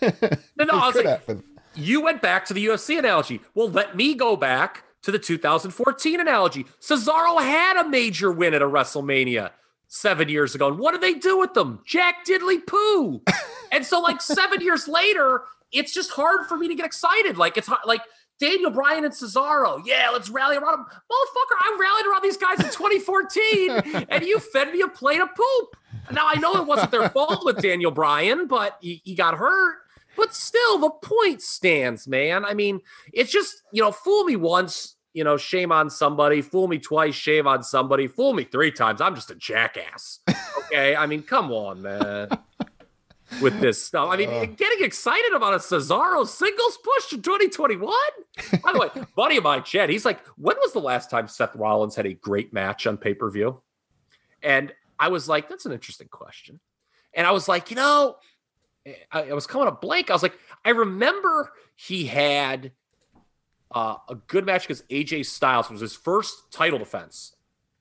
No, no, I it could like, happen. You went back to the UFC analogy. Well, let me go back to the 2014 analogy. Cesaro had a major win at a WrestleMania seven years ago. And what do they do with them? Jack Diddley Poo. and so, like, seven years later, it's just hard for me to get excited. Like, it's hard, like Daniel Bryan and Cesaro. Yeah, let's rally around them. Motherfucker, I rallied around these guys in 2014, and you fed me a plate of poop. Now, I know it wasn't their fault with Daniel Bryan, but he, he got hurt. But still, the point stands, man. I mean, it's just, you know, fool me once, you know, shame on somebody. Fool me twice, shame on somebody. Fool me three times. I'm just a jackass. Okay. I mean, come on, man. With this stuff. I mean, getting excited about a Cesaro singles push in 2021. By the way, buddy of mine, Chad, he's like, when was the last time Seth Rollins had a great match on pay per view? And I was like, that's an interesting question. And I was like, you know, I, I was coming up blank. I was like, I remember he had uh, a good match because AJ Styles. Was his first title defense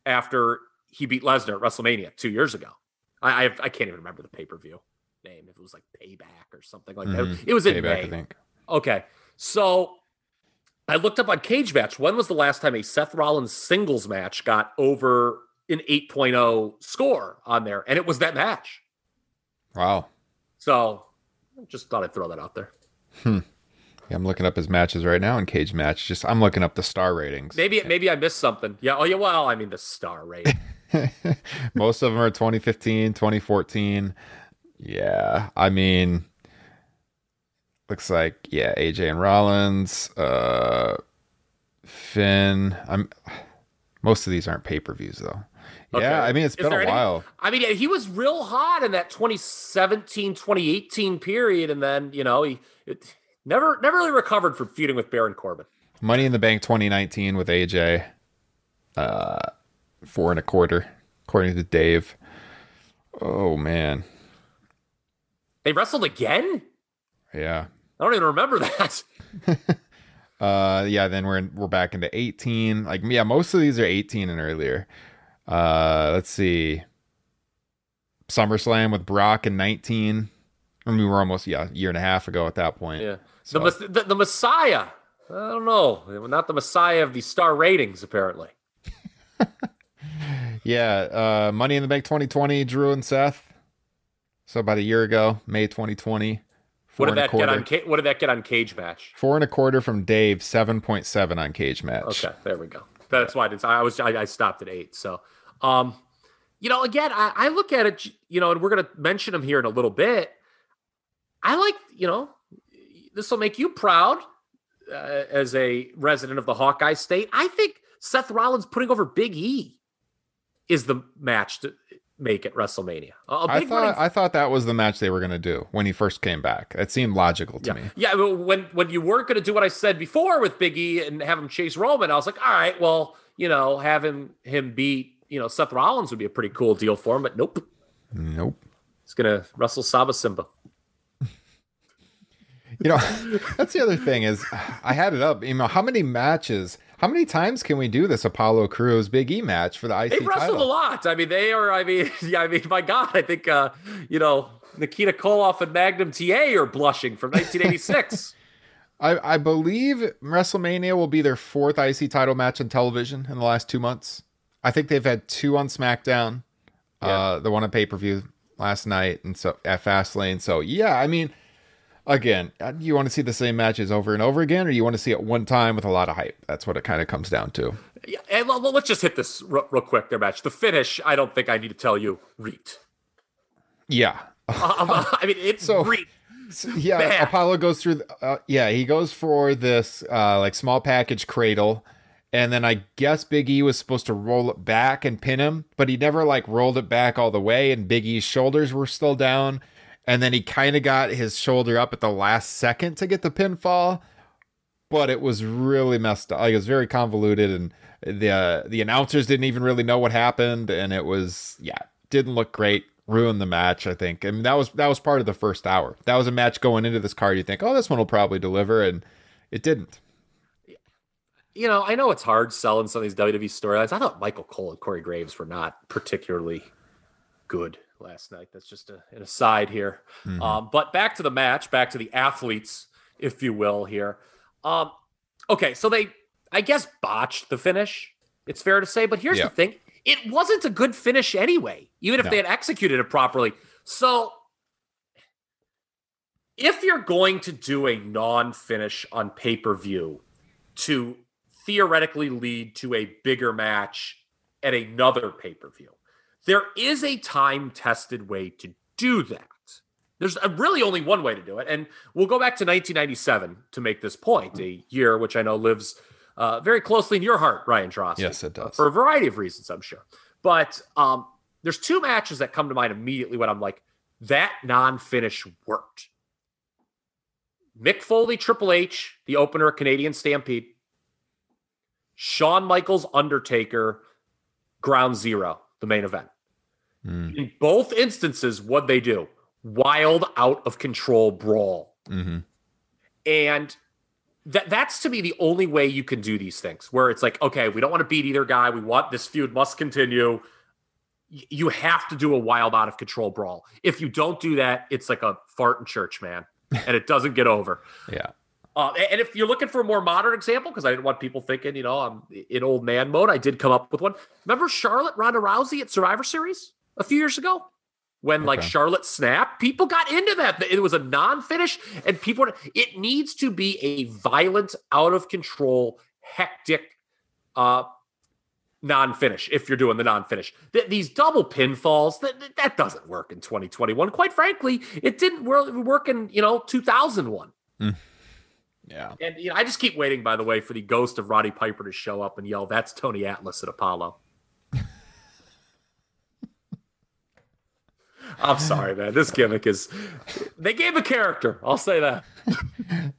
after he beat Lesnar at WrestleMania two years ago. I I, I can't even remember the pay per view name. If it was like Payback or something like that. Mhm. It was in Payback, May. I think. Okay. So I looked up on Cage Match. When was the last time a Seth Rollins singles match got over an 8.0 score on there? And it was that match. Wow. So just thought I'd throw that out there. Yeah, I'm looking up his matches right now in Cage Match. Just I'm looking up the star ratings. Maybe maybe I missed something. Yeah. Oh yeah. Well, I mean the star rate. Most of them are 2015, 2014. Yeah, I mean, looks like yeah, AJ and Rollins, uh, Finn. I'm. Most of these aren't pay per views though. Okay. Yeah, I mean it's Is been a any- while. I mean, he was real hot in that 2017, 2018 period, and then you know he it, never never really recovered from feuding with Baron Corbin. Money in the Bank 2019 with AJ, uh, four and a quarter, according to Dave. Oh man, They wrestled again. yeah. I don't even remember that. Uh, yeah. Then we're in, we're back into 18. Like yeah, most of these are 18 and earlier. Uh, let's see. SummerSlam with Brock in 19. I mean, we were almost yeah, a year and a half ago at that point. Yeah. So- The, the the Messiah. I don't know. Not the Messiah of the star ratings, apparently. Yeah, uh, Money in the Bank 2020, Drew and Seth. So about a year ago, May 2020. What did that get on? what did that get on Cage Match? Four and a quarter from Dave, 7.7 on Cage Match. Okay, there we go. That's why I didn't. I was I, I stopped at eight. So, um, you know, again, I, I look at it. You know, and we're gonna mention him here in a little bit. I like, you know, this will make you proud uh, as a resident of the Hawkeye State. I think Seth Rollins putting over Big E is the match to make it WrestleMania. I thought I thought that was the match they were going to do when he first came back. It seemed logical to yeah, me. yeah. When when you weren't going to do what I said before with Big E and have him chase Roman, I was like, all right, well, you know, having him beat you know Seth Rollins would be a pretty cool deal for him. But nope, Nope. he's gonna wrestle Saba Simba. You know, that's the other thing is I had it up. You know, how many matches, how many times can we do this Apollo Crews Big E match for the IC They wrestled title? a lot. I mean, they are. I mean, yeah. I mean, my God, I think uh, you know Nikita Koloff and Magnum TA are blushing from 1986. I, I believe WrestleMania will be their fourth IC title match on television in the last two months. I think they've had two on SmackDown, uh, the one on pay per view last night, and so at Fastlane. So yeah, I mean, again, uh, you want to see the same matches over and over again, or you want to see it one time with a lot of hype? That's what it kind of comes down to. yeah, and well, let's just hit this real, real quick. Their match, the finish. I don't think I need to tell you. Reeked. Yeah, Um, I mean, it So- reeked. yeah Bad. apollo goes through the- uh, yeah he goes for this uh like small package cradle and then i guess big e was supposed to roll it back and pin him but he never like rolled it back all the way and big e's shoulders were still down and then he kind of got his shoulder up at the last second to get the pinfall but it was really messed up. Like, it was very convoluted and the uh, the announcers didn't even really know what happened and it was yeah didn't look great ruined the match i think. I mean that was that was part of the first hour. That was a match going into this card you think oh this one will probably deliver and it didn't. You know, I know it's hard selling some of these WWE storylines. I thought Michael Cole and Corey Graves were not particularly good last night. That's just a, an aside here. Um, but back to the match, back to the athletes, if you will, here. Um, okay, so they, I guess, botched the finish. It's fair to say, but here's Yeah. the thing: it wasn't a good finish anyway, even if No. they had executed it properly. So, if you're going to do a non-finish on pay-per-view to theoretically lead to a bigger match at another pay-per-view, there is a time-tested way to do that. There's really only one way to do it, and we'll go back to 1997 to make this point, a year which I know lives uh, very closely in your heart, Ryan Dross. Yes, it does. for a variety of reasons, I'm sure. But um, there's two matches that come to mind immediately when I'm like, that non-finish worked. Mick Foley, Triple H, the opener, Canadian Stampede. Shawn Michaels, Undertaker, Ground Zero, the main event. Mm, In both instances, what they do? Wild, out of control brawl. hmm And that that's to me the only way you can do these things where it's like, okay, we don't want to beat either guy. We want this feud must continue. Y- You have to do a wild out of control brawl. If you don't do that, it's like a fart in church, man. And it doesn't get over. yeah Uh, and if you're looking for a more modern example, because I didn't want people thinking, you know, I'm in old man mode, I did come up with one. Remember Charlotte Ronda Rousey at Survivor Series a few years ago? When like Charlotte snapped, people got into that. It was a non-finish, and people. It needs to be a violent, out of control, hectic, uh, non-finish. If you're doing the non-finish, Th- these double pinfalls that that doesn't work in 2021. Quite frankly, it didn't work in you know 2001. Yeah And you know, I just keep waiting, by the way, for the ghost of Roddy Piper to show up and yell, "That's Tony Atlas at Apollo." I'm sorry, man. This gimmick is. They gave a character. I'll say that.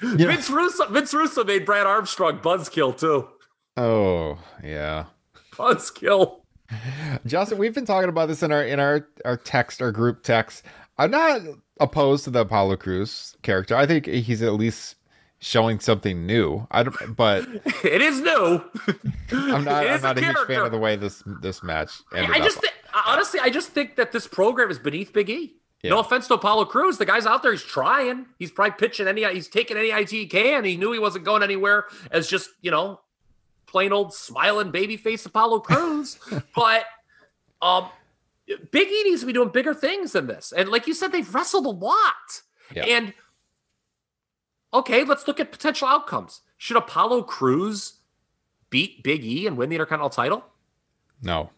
Vince Russo. Vince Russo made Brad Armstrong buzzkill too. oh yeah Buzzkill. Justin, we've been talking about this in our in our our text, our group text. I'm not opposed to the Apollo Crews character. I think he's at least showing something new. I don't, but It is new. I'm not. I'm not a, huge fan of the way this this match ended I just up. thi- honestly, I just think that this program is beneath Big E. No offense to Apollo Crews, the guy's out there. He's trying. He's probably pitching any. He's taking any IT he can. He knew he wasn't going anywhere as just you know, plain old smiling baby face Apollo Crews. but um, Big E needs to be doing bigger things than this. And like you said, they've wrestled a lot. Yeah. And okay, let's look at potential outcomes. Should Apollo Crews beat Big E and win the Intercontinental title? No.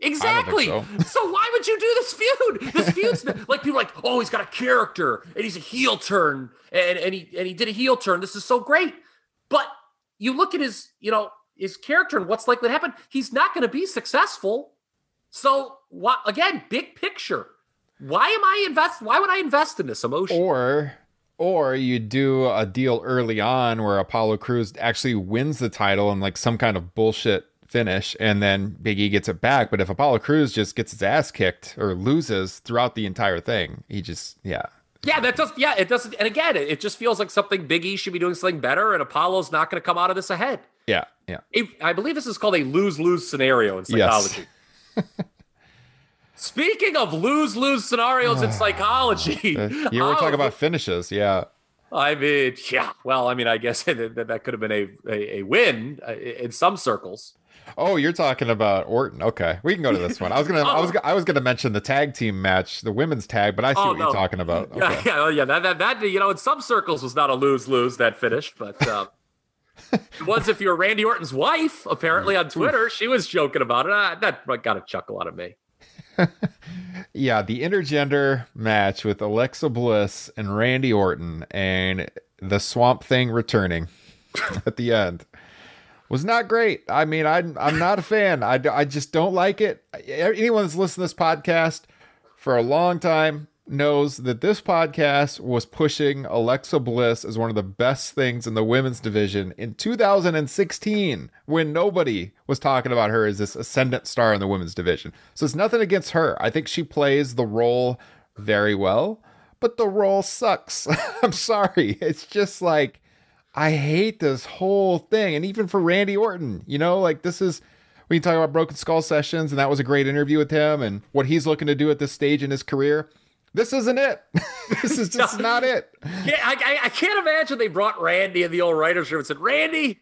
Exactly. so. so. why would you do this feud? This feud's like people like, oh, he's got a character and he's a heel turn and, and he and he did a heel turn. This is so great. But you look at his, you know, his character and what's likely to happen. He's not going to be successful. So what again, big picture. Why am I invest why would I invest in this emotion? Or or you do a deal early on where Apollo Crews actually wins the title and like some kind of bullshit finish and then Big E gets it back. But if Apollo Crews just gets his ass kicked or loses throughout the entire thing, he just yeah. Yeah, that does. Yeah, it doesn't. And again, it, it just feels like something Big E should be doing something better, and Apollo's not going to come out of this ahead. Yeah. Yeah. I believe this is called a lose lose scenario in Yes. Speaking of lose lose scenarios in psychology, Uh, you were oh, talking about finishes, yeah. I mean, yeah. Well, I mean, I guess that, that, could have been a, a, a win uh, in some circles. Oh, you're talking about Orton. Okay, we can go to this one. I was gonna, I was, Oh. I was gonna mention the tag team match, the women's tag, but I see Oh, what no. you're talking about. Yeah, Okay. yeah, well, yeah. That, that, that, you know, in some circles was not a lose lose that finish, but um, it was if you're Randy Orton's wife. Apparently on Twitter, she was joking about it. Uh, that got a chuckle out of me. Yeah, the intergender match with Alexa Bliss and Randy Orton and the Swamp Thing returning at the end was not great. I mean, I, I'm not a fan. I, I just don't like it. Anyone that's listened to this podcast for a long time knows that this podcast was pushing Alexa Bliss as one of the best things in the women's division in 2016 when nobody was talking about her as this ascendant star in the women's division. So it's nothing against her. I think she plays the role very well, but the role sucks. I'm sorry. It's just like I hate this whole thing. And even for Randy Orton, you know, like this is we can talk about Broken Skull Sessions, and that was a great interview with him and what he's looking to do at this stage in his career. This isn't it. this is just not it. Yeah, I, I, I can't imagine they brought Randy in the old writer's room and said, Randy,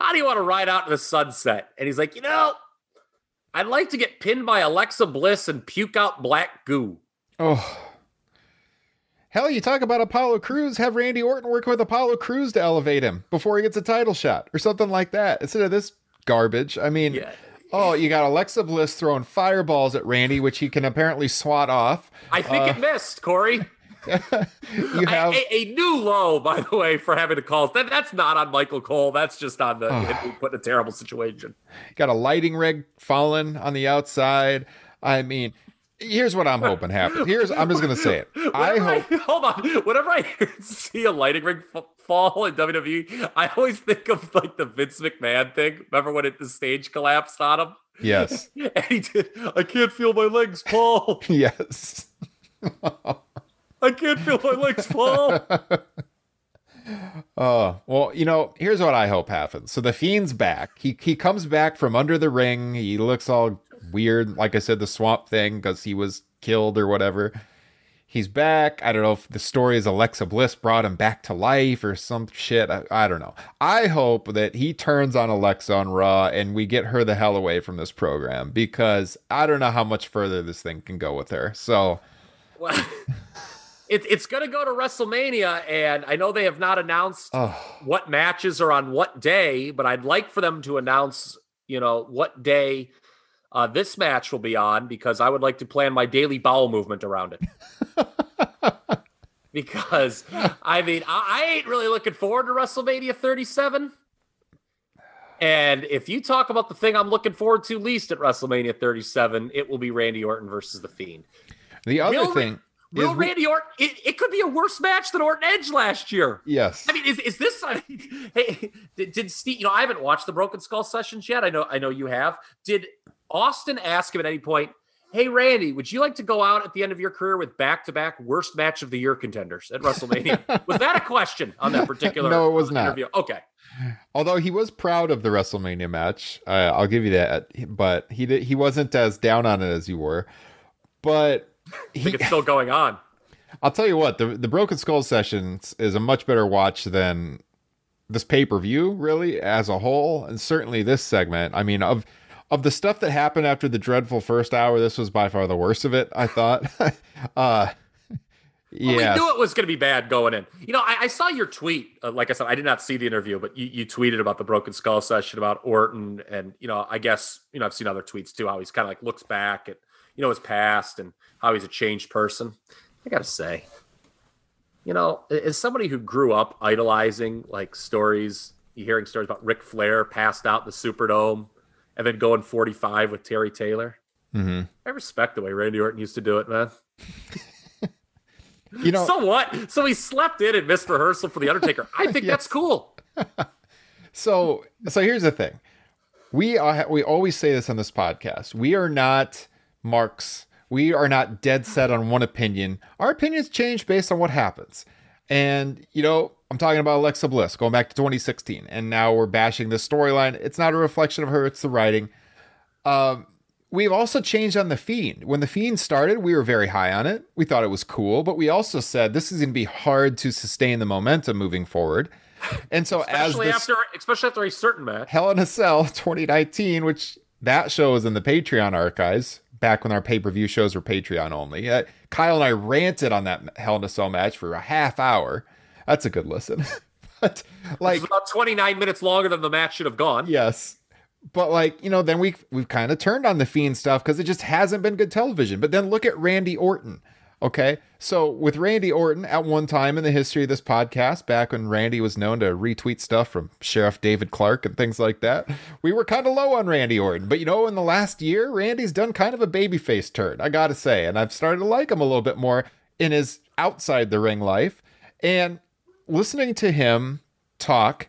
how do you want to ride out in the sunset? And he's like, you know, I'd like to get pinned by Alexa Bliss and puke out black goo. Oh. Hell, you talk about Apollo Crews, have Randy Orton work with Apollo Crews to elevate him before he gets a title shot or something like that instead of this garbage. I mean, Yeah. Oh, you got Alexa Bliss throwing fireballs at Randy, which he can apparently swat off. I think uh, it missed, Corey. You have. a, a new low, by the way, for having to call. That, that's not on Michael Cole. That's just on the him being put in a terrible situation. got a lighting rig falling on the outside. I mean, here's what I'm hoping happens. Here's I'm just gonna say it. I hope hold on. Whenever I see a lighting ring f- fall in WWE, I always think of like the Vince McMahon thing. Remember when it, the stage collapsed on him? yes, And he did. I can't feel my legs fall. yes. I can't feel my legs fall. Oh well, you know, here's what I hope happens. So the fiend's back. He he comes back from under the ring. He looks all weird, like I said, the swamp thing because he was killed or whatever. He's back. I don't know if the story is Alexa Bliss brought him back to life or some shit. I, I don't know. I hope that he turns on Alexa on Raw and we get her the hell away from this program because I don't know how much further this thing can go with her. So Well, it, it's going to go to WrestleMania, and I know they have not announced oh, what matches are on what day, but I'd like for them to announce, you know, what day uh, this match will be on because I would like to plan my daily bowel movement around it. because I mean, I, I ain't really looking forward to WrestleMania 37. And if you talk about the thing I'm looking forward to least at WrestleMania 37, it will be Randy Orton versus The Fiend. the other Ra- thing we- Randy Orton, it, it could be a worse match than Orton Edge last year. yes. I mean, is, is this? I mean, hey, did, did Steve? You know, I haven't watched the Broken Skull sessions yet. I know, I know you have. Did Austin ask him at any point? Hey, Randy, would you like to go out at the end of your career with back-to-back worst match of the year contenders at WrestleMania? was that a question on that particular? No, it was not. interview? Okay, Although he was proud of the WrestleMania match, uh, I'll give you that. But he did, he wasn't as down on it as you were. But I think it's still going on. I'll tell you what, the the Broken Skull sessions is a much better watch than this pay per view, really, as a whole, and certainly this segment. I mean, of of the stuff that happened after the dreadful first hour, this was by far the worst of it. I thought. uh, Well, yeah, we knew it was going to be bad going in. You know, I, I saw your tweet. Uh, like I said, I did not see the interview, but you, you tweeted about the broken skull session about Orton, and you know, I guess you know I've seen other tweets too. How he's kind of like looks back at you know his past and how he's a changed person. I got to say, you know, as somebody who grew up idolizing like stories, you hearing stories about Ric Flair passed out in the Superdome and then going 45 with Terry Taylor. Mhm. I respect the way Randy Orton used to do it, man. you know, so what? So he slept in and missed rehearsal for the Undertaker. I think that's cool. So so here's the thing. We are we always say this on this podcast. We are not marks. We are not dead set on one opinion. Our opinions change based on what happens. And you know, I'm talking about Alexa Bliss going back to 2016 and now we're bashing this storyline. It's not a reflection of her, it's the writing. Um We've also changed on the Fiend. When the Fiend started, we were very high on it. We thought it was cool, but we also said this is going to be hard to sustain the momentum moving forward. And so, as Especially this, after especially after a certain match. Hell in a Cell 2019, which that show is in the Patreon archives back when our pay per view shows were Patreon only. Uh, Kyle and I ranted on that Hell in a Cell match for a half hour. That's a good listen. but like, about 29 minutes longer than the match should have gone. yes. But like, you know, then we we've kind of turned on the Fiend stuff because it just hasn't been good television. But then look at Randy Orton. Okay. So with Randy Orton, at one time in the history of this podcast, back when Randy was known to retweet stuff from Sheriff David Clarke and things like that, we were kind of low on Randy Orton. But you know, in the last year, Randy's done kind of a babyface turn, I gotta say. And I've started to like him a little bit more in his outside the ring life. And listening to him talk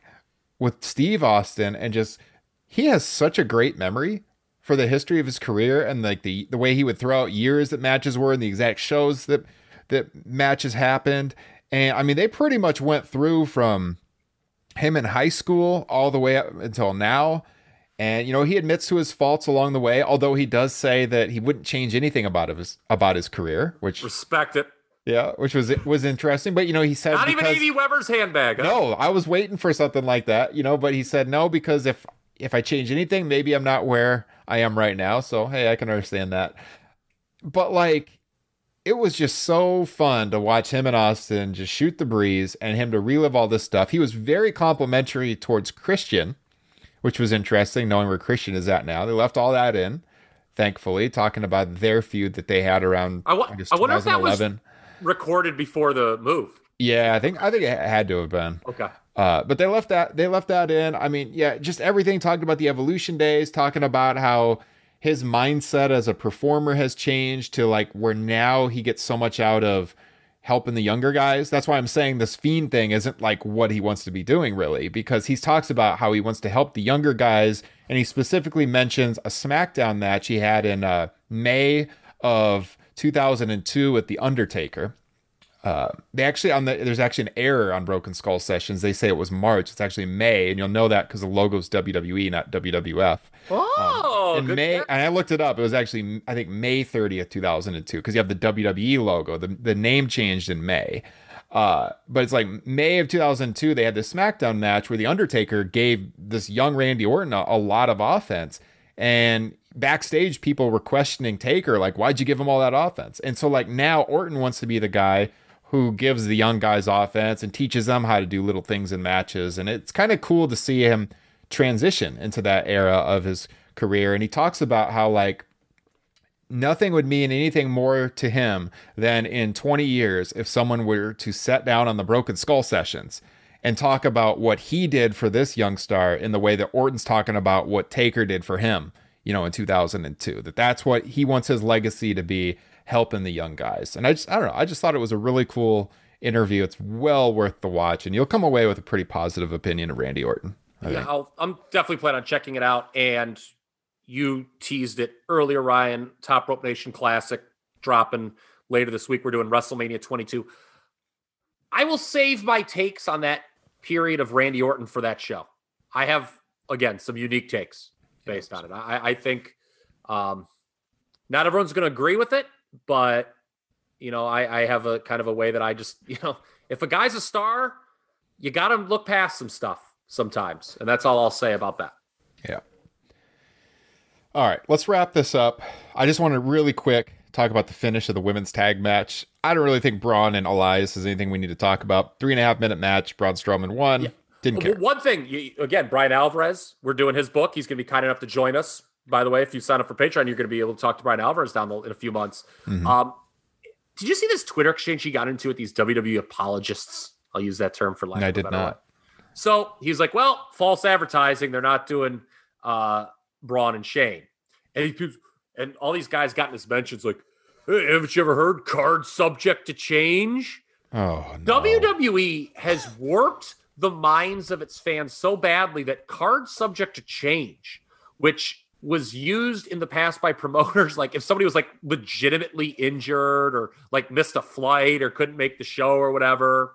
with Steve Austin and just he has such a great memory for the history of his career and like the the way he would throw out years that matches were and the exact shows that that matches happened. And I mean, they pretty much went through from him in high school all the way up until now. And you know, he admits to his faults along the way, although he does say that he wouldn't change anything about his about his career, which Respect it. Yeah, which was was interesting. But you know, he said Not even because- Amy Weber's handbag. huh? no, I was waiting for something like that, you know, but he said no because if if I change anything, maybe I'm not where I am right now. So hey, I can understand that. But like it was just so fun to watch him and Austin just shoot the breeze and him to relive all this stuff. He was very complimentary towards Christian, which was interesting knowing where Christian is at now. They left all that in, thankfully, talking about their feud that they had around I wa- I wonder if that was- 2011. Recorded before the move. Yeah, I think I think it had to have been. Okay. Uh, but they left that they left that in. I mean, yeah, just everything talking about the evolution days, talking about how his mindset as a performer has changed to like where now he gets so much out of helping the younger guys. That's why I'm saying this fiend thing isn't like what he wants to be doing really, because he talks about how he wants to help the younger guys, and he specifically mentions a SmackDown match he had in uh, May of 2002 with the Undertaker. Uh, they actually on the there's actually an error on Broken Skull sessions. They say it was March. It's actually May, and you'll know that because the logo's WWE, not WWF. Oh, in good May, and I looked it up. It was actually I think May 30th, 2002, because you have the WWE logo. The the name changed in May. Uh, but it's like May of 2002. They had this SmackDown match where the Undertaker gave this young Randy Orton a, a lot of offense, and backstage people were questioning Taker, like, why'd you give him all that offense? And so like now Orton wants to be the guy who gives the young guys offense and teaches them how to do little things in matches. And it's kind of cool to see him transition into that era of his career. And he talks about how like nothing would mean anything more to him than in 20 years if someone were to sit down on the Broken Skull sessions and talk about what he did for this young star in the way that Orton's talking about what Taker did for him, you know, in 2002. That that's what he wants his legacy to be, helping the young guys. And I just I don't know, I just thought it was a really cool interview. It's well worth the watch and you'll come away with a pretty positive opinion of Randy Orton. I yeah, I'll, I'm definitely planning on checking it out. And you teased it earlier, Ryan. Top Rope Nation Classic dropping later this week. We're doing WrestleMania 22. I will save my takes on that period of Randy Orton for that show. I have again some unique takes based on it. I, I think um, not everyone's going to agree with it, but you know, I, I have a kind of a way that I just, you know, if a guy's a star, you got to look past some stuff sometimes. And that's all I'll say about that. Yeah. All right, let's wrap this up. I just want to really quick talk about the finish of the women's tag match. I don't really think Braun and Elias is anything we need to talk about. Three and a half minute match. Braun Strowman won. Yeah. Didn't care. One thing, again, Brian Alvarez, we're doing his book. He's going to be kind enough to join us. By the way, if you sign up for Patreon, you're going to be able to talk to Brian Alvarez down the, in a few months. Mhm. Um, did you see this Twitter exchange he got into with these WWE apologists? I'll use that term for lack I did not. word. So he's like, well, false advertising. They're not doing uh, Braun and Shane. And he and all these guys got in his mentions like, hey, haven't you ever heard card subject to change? Oh no. WWE has warped the minds of its fans so badly that cards subject to change, which was used in the past by promoters, like if somebody was like legitimately injured or like missed a flight or couldn't make the show or whatever,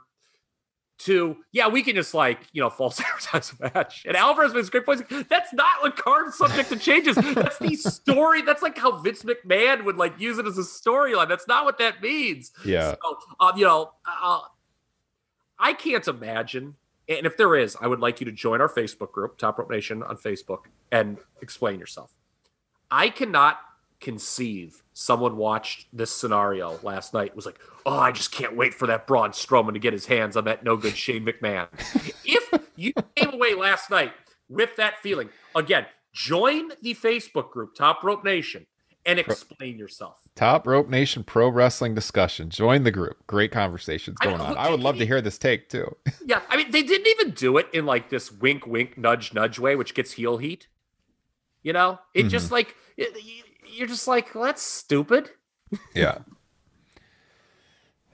to yeah, we can just like you know false advertise a match. And Alvarez makes great points. That's not what card subject to changes. That's the story. That's like how Vince McMahon would like use it as a storyline. That's not what that means. Yeah. So, um, you know, uh, I can't imagine. And if there is, I would like you to join our Facebook group, Top Rope Nation on Facebook, and explain yourself. I cannot conceive someone watched this scenario last night was like, oh, I just can't wait for that Braun Strowman to get his hands on that no good Shane McMahon. if you came away last night with that feeling, again, join the Facebook group, Top Rope Nation, and explain yourself. Top Rope Nation Pro Wrestling discussion. Join the group. Great conversations I going mean, on. I would love to hear this take too. Yeah, I mean, they didn't even do it in like this wink, wink, nudge, nudge way, which gets heel heat. You know, it just mm-hmm. like it, you- you're just like, well, that's stupid. yeah.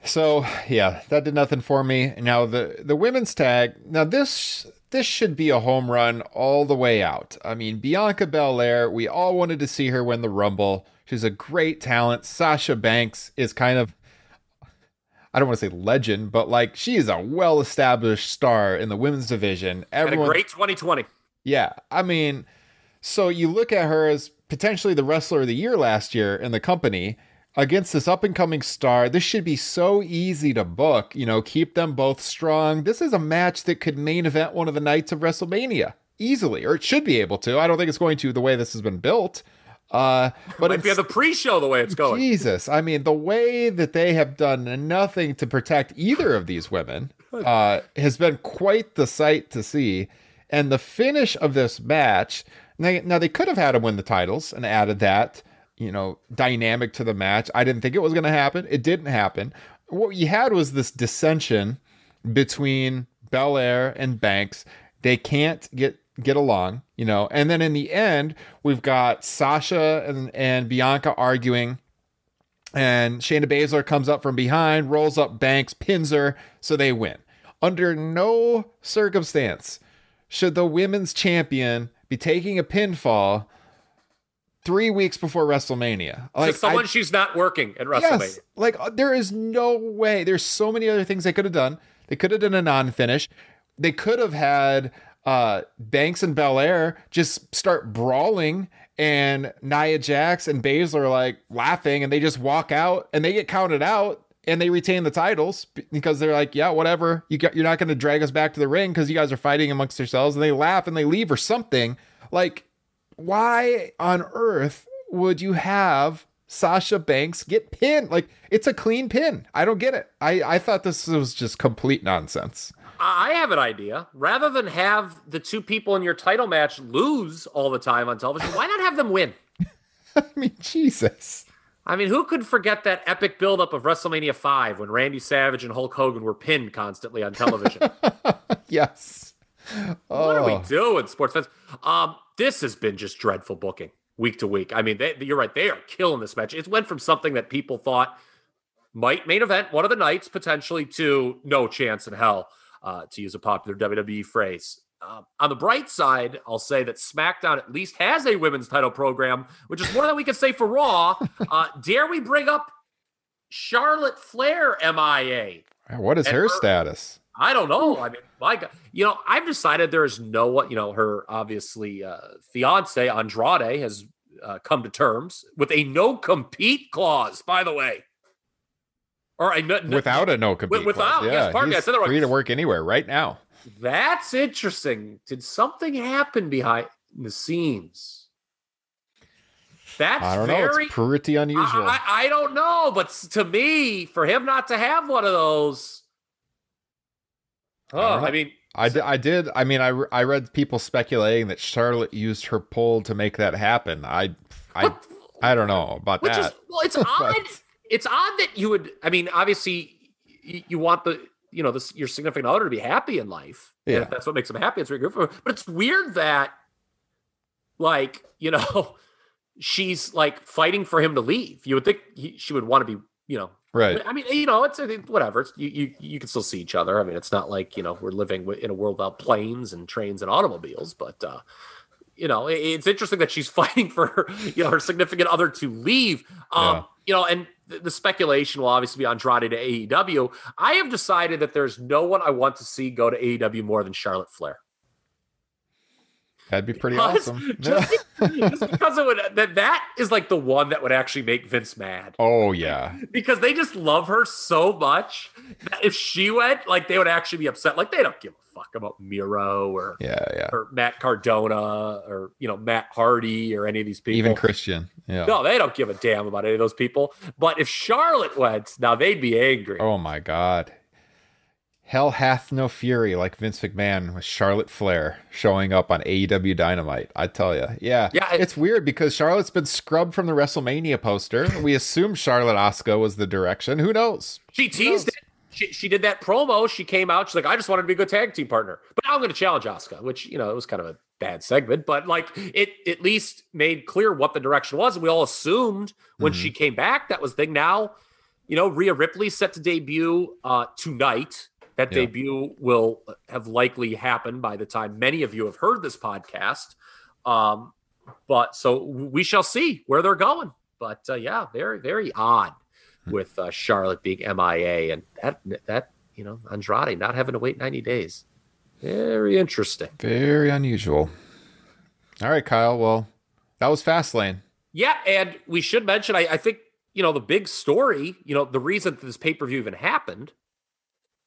So yeah, that did nothing for me. Now the the women's tag. Now this this should be a home run all the way out. I mean Bianca Belair. We all wanted to see her win the Rumble. She's a great talent. Sasha Banks is kind of I don't want to say legend, but like she is a well established star in the women's division. And a great 2020. yeah, I mean, so you look at her as potentially the wrestler of the year last year in the company against this up and coming star. This should be so easy to book, you know, keep them both strong. This is a match that could main event one of the nights of WrestleMania easily, or it should be able to. I don't think it's going to the way this has been built. Uh, but if you have the pre-show the way it's going. Jesus, I mean, the way that they have done nothing to protect either of these women uh, has been quite the sight to see. And the finish of this match, now, now they could have had him win the titles and added that, you know, dynamic to the match. I didn't think it was going to happen. It didn't happen. What you had was this dissension between Belair and Banks. They can't get get along, you know. And then in the end, we've got Sasha and, and Bianca arguing. And Shayna Baszler comes up from behind, rolls up Banks, pins her, so they win. Under no circumstance should the women's champion be taking a pinfall three weeks before WrestleMania. Like, Just someone I- she's not working at WrestleMania. Yes, like uh, there is no way. There's so many other things they could have done. They could have done a non-finish. They could have had uh Banks and Belair just start brawling and Nia Jax and Baszler are like laughing and they just walk out and they get counted out and they retain the titles because they're like, yeah, whatever. You got you're not going to drag us back to the ring because you guys are fighting amongst yourselves and they laugh and they leave or something. Like why on earth would you have Sasha Banks get pinned? Like it's a clean pin. I don't get it. I I thought this was just complete nonsense. I have an idea. Rather than have the two people in your title match lose all the time on television, why not have them win? I mean, Jesus. I mean, who could forget that epic buildup of WrestleMania 5 when Randy Savage and Hulk Hogan were pinned constantly on television? Yes. What are we Oh. doing, sports fans? Um, this has been just dreadful booking week to week. I mean, they, you're right; they are killing this match. It went from something that people thought might main event one of the nights potentially to no chance in hell, uh, to use a popular WWE phrase. Uh, on the bright side, I'll say that SmackDown at least has a women's title program, which is more than we can say for Raw. Uh, dare we bring up Charlotte Flair MIA? What is And her her- status? I don't know. I mean, my God, you know, I've decided there is no what you know. Her obviously uh, fiance Andrade has uh, come to terms with a no compete clause. By the way, Or I no, no- without a no compete. without, clause. yes, pardon me, I he's said free to work anywhere right now. That's interesting. Did something happen behind the scenes? That's I don't know. very. It's pretty unusual. I, I, I don't know, but to me, for him not to have one of those, oh, don't. I mean, I, di- I did. I mean, I, re- I read people speculating that Charlotte used her pull to make that happen. I I I don't know about which that. is well, it's odd. It's odd that you would. I mean, obviously, you, you want the you know this your significant other to be happy in life. And Yeah. if that's what makes them happy, it's very good for. Them. But it's weird that, like, you know, she's like fighting for him to leave. You would think he, she would want to be, you know. Right. I mean, you know, it's whatever. It's, you, you you can still see each other. I mean, it's not like you know we're living in a world without planes and trains and automobiles, but uh, you know, it- it's interesting that she's fighting for her, you know her significant other to leave. Um, Yeah. you know, and the, the speculation will obviously be Andrade to AEW. I have decided that there's no one I want to see go to AEW more than Charlotte Flair. That'd be pretty Because- awesome. Just, just because it would that that is like the one that would actually make Vince mad oh yeah. because they just love her so much that if she went, like they would actually be upset. Like they don't give a fuck about Miro or Yeah, yeah. or Matt Cardona or you know Matt Hardy or any of these people. Even Christian. Yeah. no, they don't give a damn about any of those people. But if Charlotte went, now they'd be angry. Oh my god. Hell hath no fury like Vince McMahon with Charlotte Flair showing up on AEW Dynamite. I tell you. Yeah. Yeah, it- it's weird because Charlotte's been scrubbed from the WrestleMania poster. We assume Charlotte Asuka was the direction. Who knows? She teased it. She, she did that promo. She came out. She's like, I just wanted to be a good tag team partner. But now I'm going to challenge Asuka, which, you know, it was kind of a bad segment, but like it at least made clear what the direction was. And we all assumed when she came back that was the thing. Now, you know, Rhea Ripley set to debut uh, tonight. That Yeah. debut will have likely happened by the time many of you have heard this podcast. Um, but so we shall see where they're going. But uh, yeah, very, very odd with uh, Charlotte being MIA and that that you know Andrade not having to wait 90 days. Very interesting. Very unusual. All right, Kyle. Well, that was Fastlane. Yeah, and we should mention I, I think you know the big story, you know, the reason that this pay-per-view even happened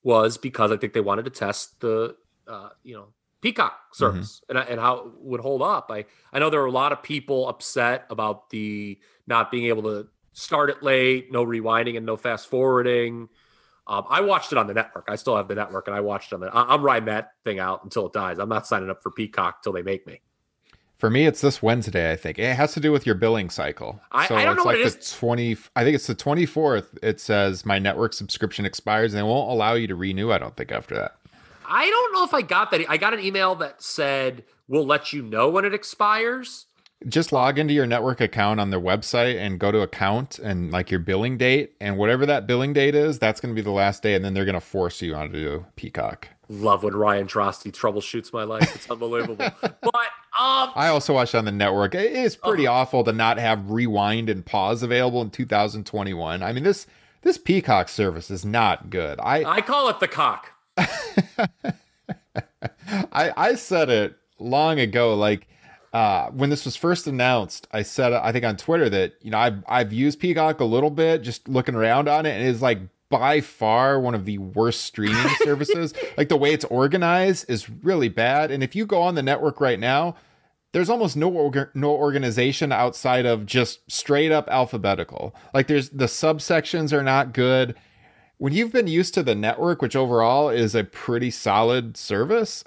was because I think they wanted to test the uh, you know, Peacock service and, and how it would hold up. I I know there were a lot of people upset about the not being able to start it late, no rewinding and no fast forwarding. Um, I watched it on the network. I still have the network, and I watched it on the. I- I'm riding that thing out until it dies. I'm not signing up for Peacock till they make me. For me, it's this Wednesday. I think it has to do with your billing cycle. I- I don't it's know what like it the Twenty. I think it's the twenty fourth. It says my network subscription expires, and they won't allow you to renew. I don't think after that. I don't know if I got that. I got an email that said we'll let you know when it expires. Just log into your network account on their website and go to account and like your billing date and whatever that billing date is, that's going to be the last day, and then they're going to force you onto Peacock. Love when Ryan Droste troubleshoots my life. It's unbelievable. but um, I also watched on the network. It is pretty Uh-huh. awful to not have rewind and pause available in 2021. I mean this this Peacock service is not good. I I call it the cock. I, I said it long ago, like uh, when this was first announced. I said I think on Twitter that you know I've I've used Peacock a little bit, just looking around on it, and it is like by far one of the worst streaming services. Like the way it's organized is really bad, and if you go on the network right now. There's almost no orga- no organization outside of just straight up alphabetical. Like there's the subsections are not good when you've been used to the network, which overall is a pretty solid service,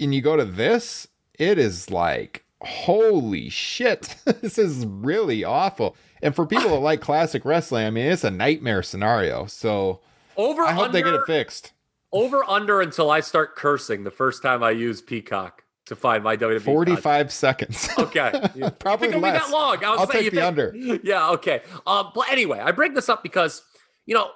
and you go to this, it is like, holy shit, this is really awful. And for people that like classic wrestling, I mean, it's a nightmare scenario. So Over I hope under, they get it fixed. over under until I start cursing the first time I use Peacock to find my WWE. 45 seconds. Okay. You Probably think less. that long? I was I'll saying, take the think- under. Yeah, okay. Um, but anyway, I bring this up because you know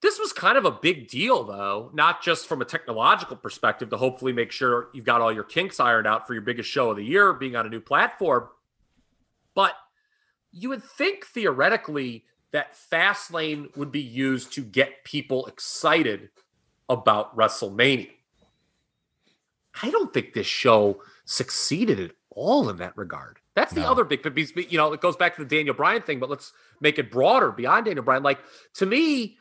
this was kind of a big deal, though, not just from a technological perspective to hopefully make sure you've got all your kinks ironed out for your biggest show of the year, being on a new platform. But you would think theoretically that Fastlane would be used to get people excited about WrestleMania. I don't think this show succeeded at all in that regard. That's the No. other big. You know, it goes back to the Daniel Bryan thing, but let's make it broader beyond Daniel Bryan. Like to me,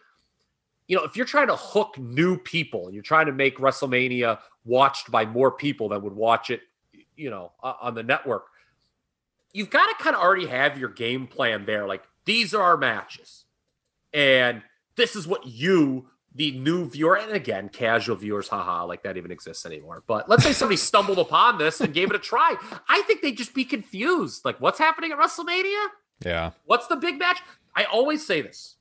you know, if you're trying to hook new people and you're trying to make WrestleMania watched by more people than would watch it, you know, on the network, you've got to kind of already have your game plan there. Like these are our matches, and this is what you, the new viewer, and again, casual viewers, haha, like that even exists anymore. But let's say somebody stumbled upon this and gave it a try. I think they'd just be confused. Like, what's happening at WrestleMania? Yeah. What's the big match? I always say this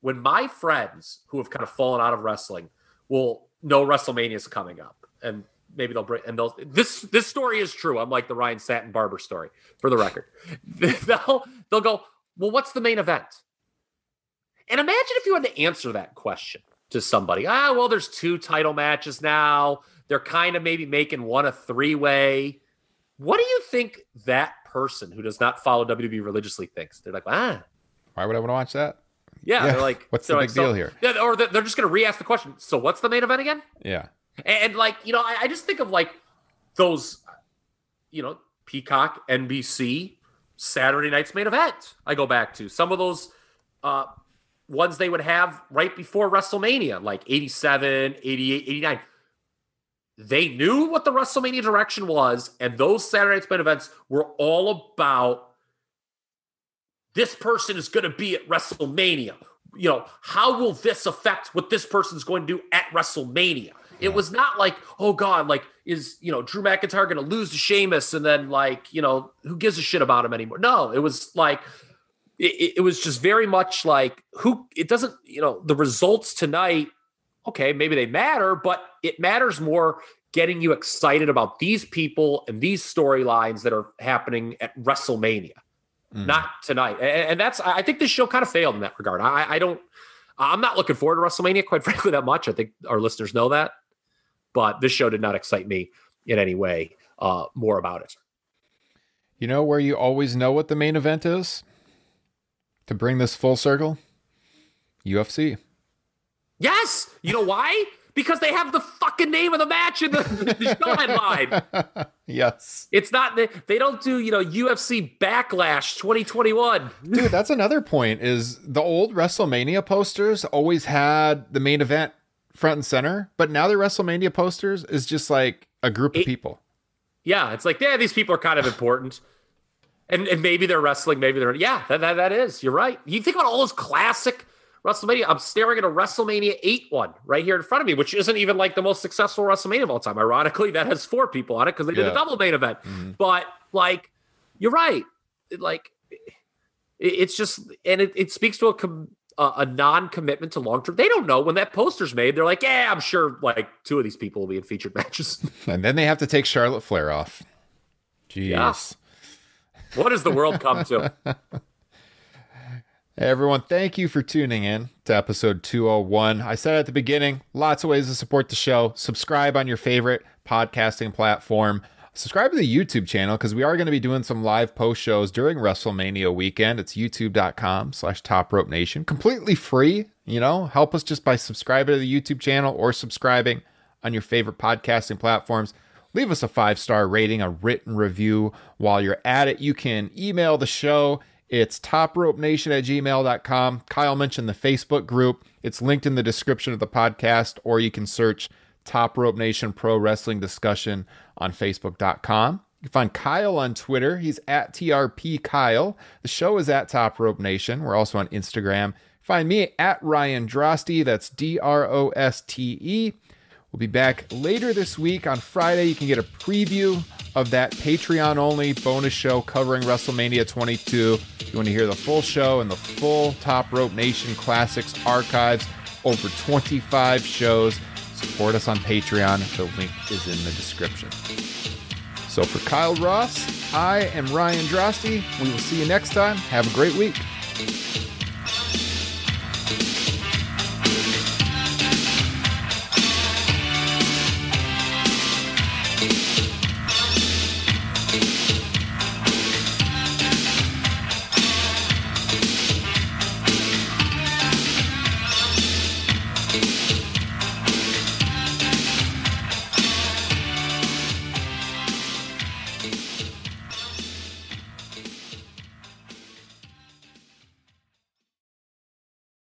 when my friends who have kind of fallen out of wrestling will know WrestleMania is coming up, and maybe they'll bring and they'll this this story is true. I'm like the Ryan Satin Barber story for the record. they'll they'll go, well, what's the main event? And imagine if you had to answer that question to somebody. Ah, well, there's two title matches now. They're kind of maybe making one a three way. What do you think that person who does not follow WWE religiously thinks? They're like, ah, Why would I want to watch that? Yeah. Yeah, They're like, what's the they're big like, so- deal here? Yeah, or they're just going to re-ask the question. So, what's the main event again? Yeah. And, and, like, you know, I, I just think of like those, you know, Peacock, NBC, Saturday night's main event. I go back to some of those uh, ones they would have right before WrestleMania, like 87, 88, 89. They knew what the WrestleMania direction was, and those Saturday night's main events were all about this person is going to be at WrestleMania. You know, how will this affect what this person's going to do at WrestleMania? It was not like, oh God, like is you know Drew McIntyre going to lose to Sheamus and then like you know who gives a shit about him anymore? No, it was like it, it was just very much like who it doesn't you know the results tonight. Okay, maybe they matter, but it matters more getting you excited about these people and these storylines that are happening at WrestleMania Mm. not tonight. And, and that's I think this show kind of failed in that regard. I, I don't I'm not looking forward to WrestleMania, quite frankly, that much. I think our listeners know that. But this show did not excite me in any way uh, more about it. You know where you always know what the main event is? To bring this full circle? UFC. Yes, you know why? Because they have the fucking name of the match in the, the show headline. yes. It's not they, they don't do you know UFC Backlash 2021. Dude, that's another point is the old WrestleMania posters always had the main event front and center, but now the WrestleMania posters is just like a group of It- people. Yeah, it's like yeah, these people are kind of important. And, and maybe they're wrestling, maybe they're yeah, that, that that is. You're right. You think about all those classic WrestleMania. I'm staring at a WrestleMania 8 one right here in front of me, which isn't even like the most successful WrestleMania of all time. Ironically, that has four people on it because they did Yeah. a double main event. Mhm. But like, you're right. Like, it's just, and it, it speaks to a com, a, a non-commitment to long term. They don't know when that poster's made. They're like, yeah, I'm sure like two of these people will be in featured matches. And then they have to take Charlotte Flair off. Jeez. Yeah. what does the world come to? Hey everyone, thank you for tuning in to episode 201. I said at the beginning, lots of ways to support the show. Subscribe on your favorite podcasting platform. Subscribe to the YouTube channel because we are going to be doing some live post shows during WrestleMania weekend. It's youtube.com slash top rope nation. Completely free. You know, help us just by subscribing to the YouTube channel or subscribing on your favorite podcasting platforms. Leave us a five star rating, a written review. While you're at it, you can email the show. It's topropenation at gmail.com. Kyle mentioned the Facebook group. It's linked in the description of the podcast, or you can search Top Rope Nation Pro Wrestling Discussion on Facebook.com. You can find Kyle on Twitter. He's at TRP Kyle. The show is at Top Rope Nation. We're also on Instagram. Find me at Ryan Droste. That's D R O S T E. We'll be back later this week on Friday. You can get a preview of that Patreon only bonus show covering WrestleMania 22. If you want to hear the full show and the full Top Rope Nation Classics archives, over 25 shows, support us on Patreon. The link is in the description. So for Kyle Ross, I am Ryan Droste. We will see you next time. Have a great week.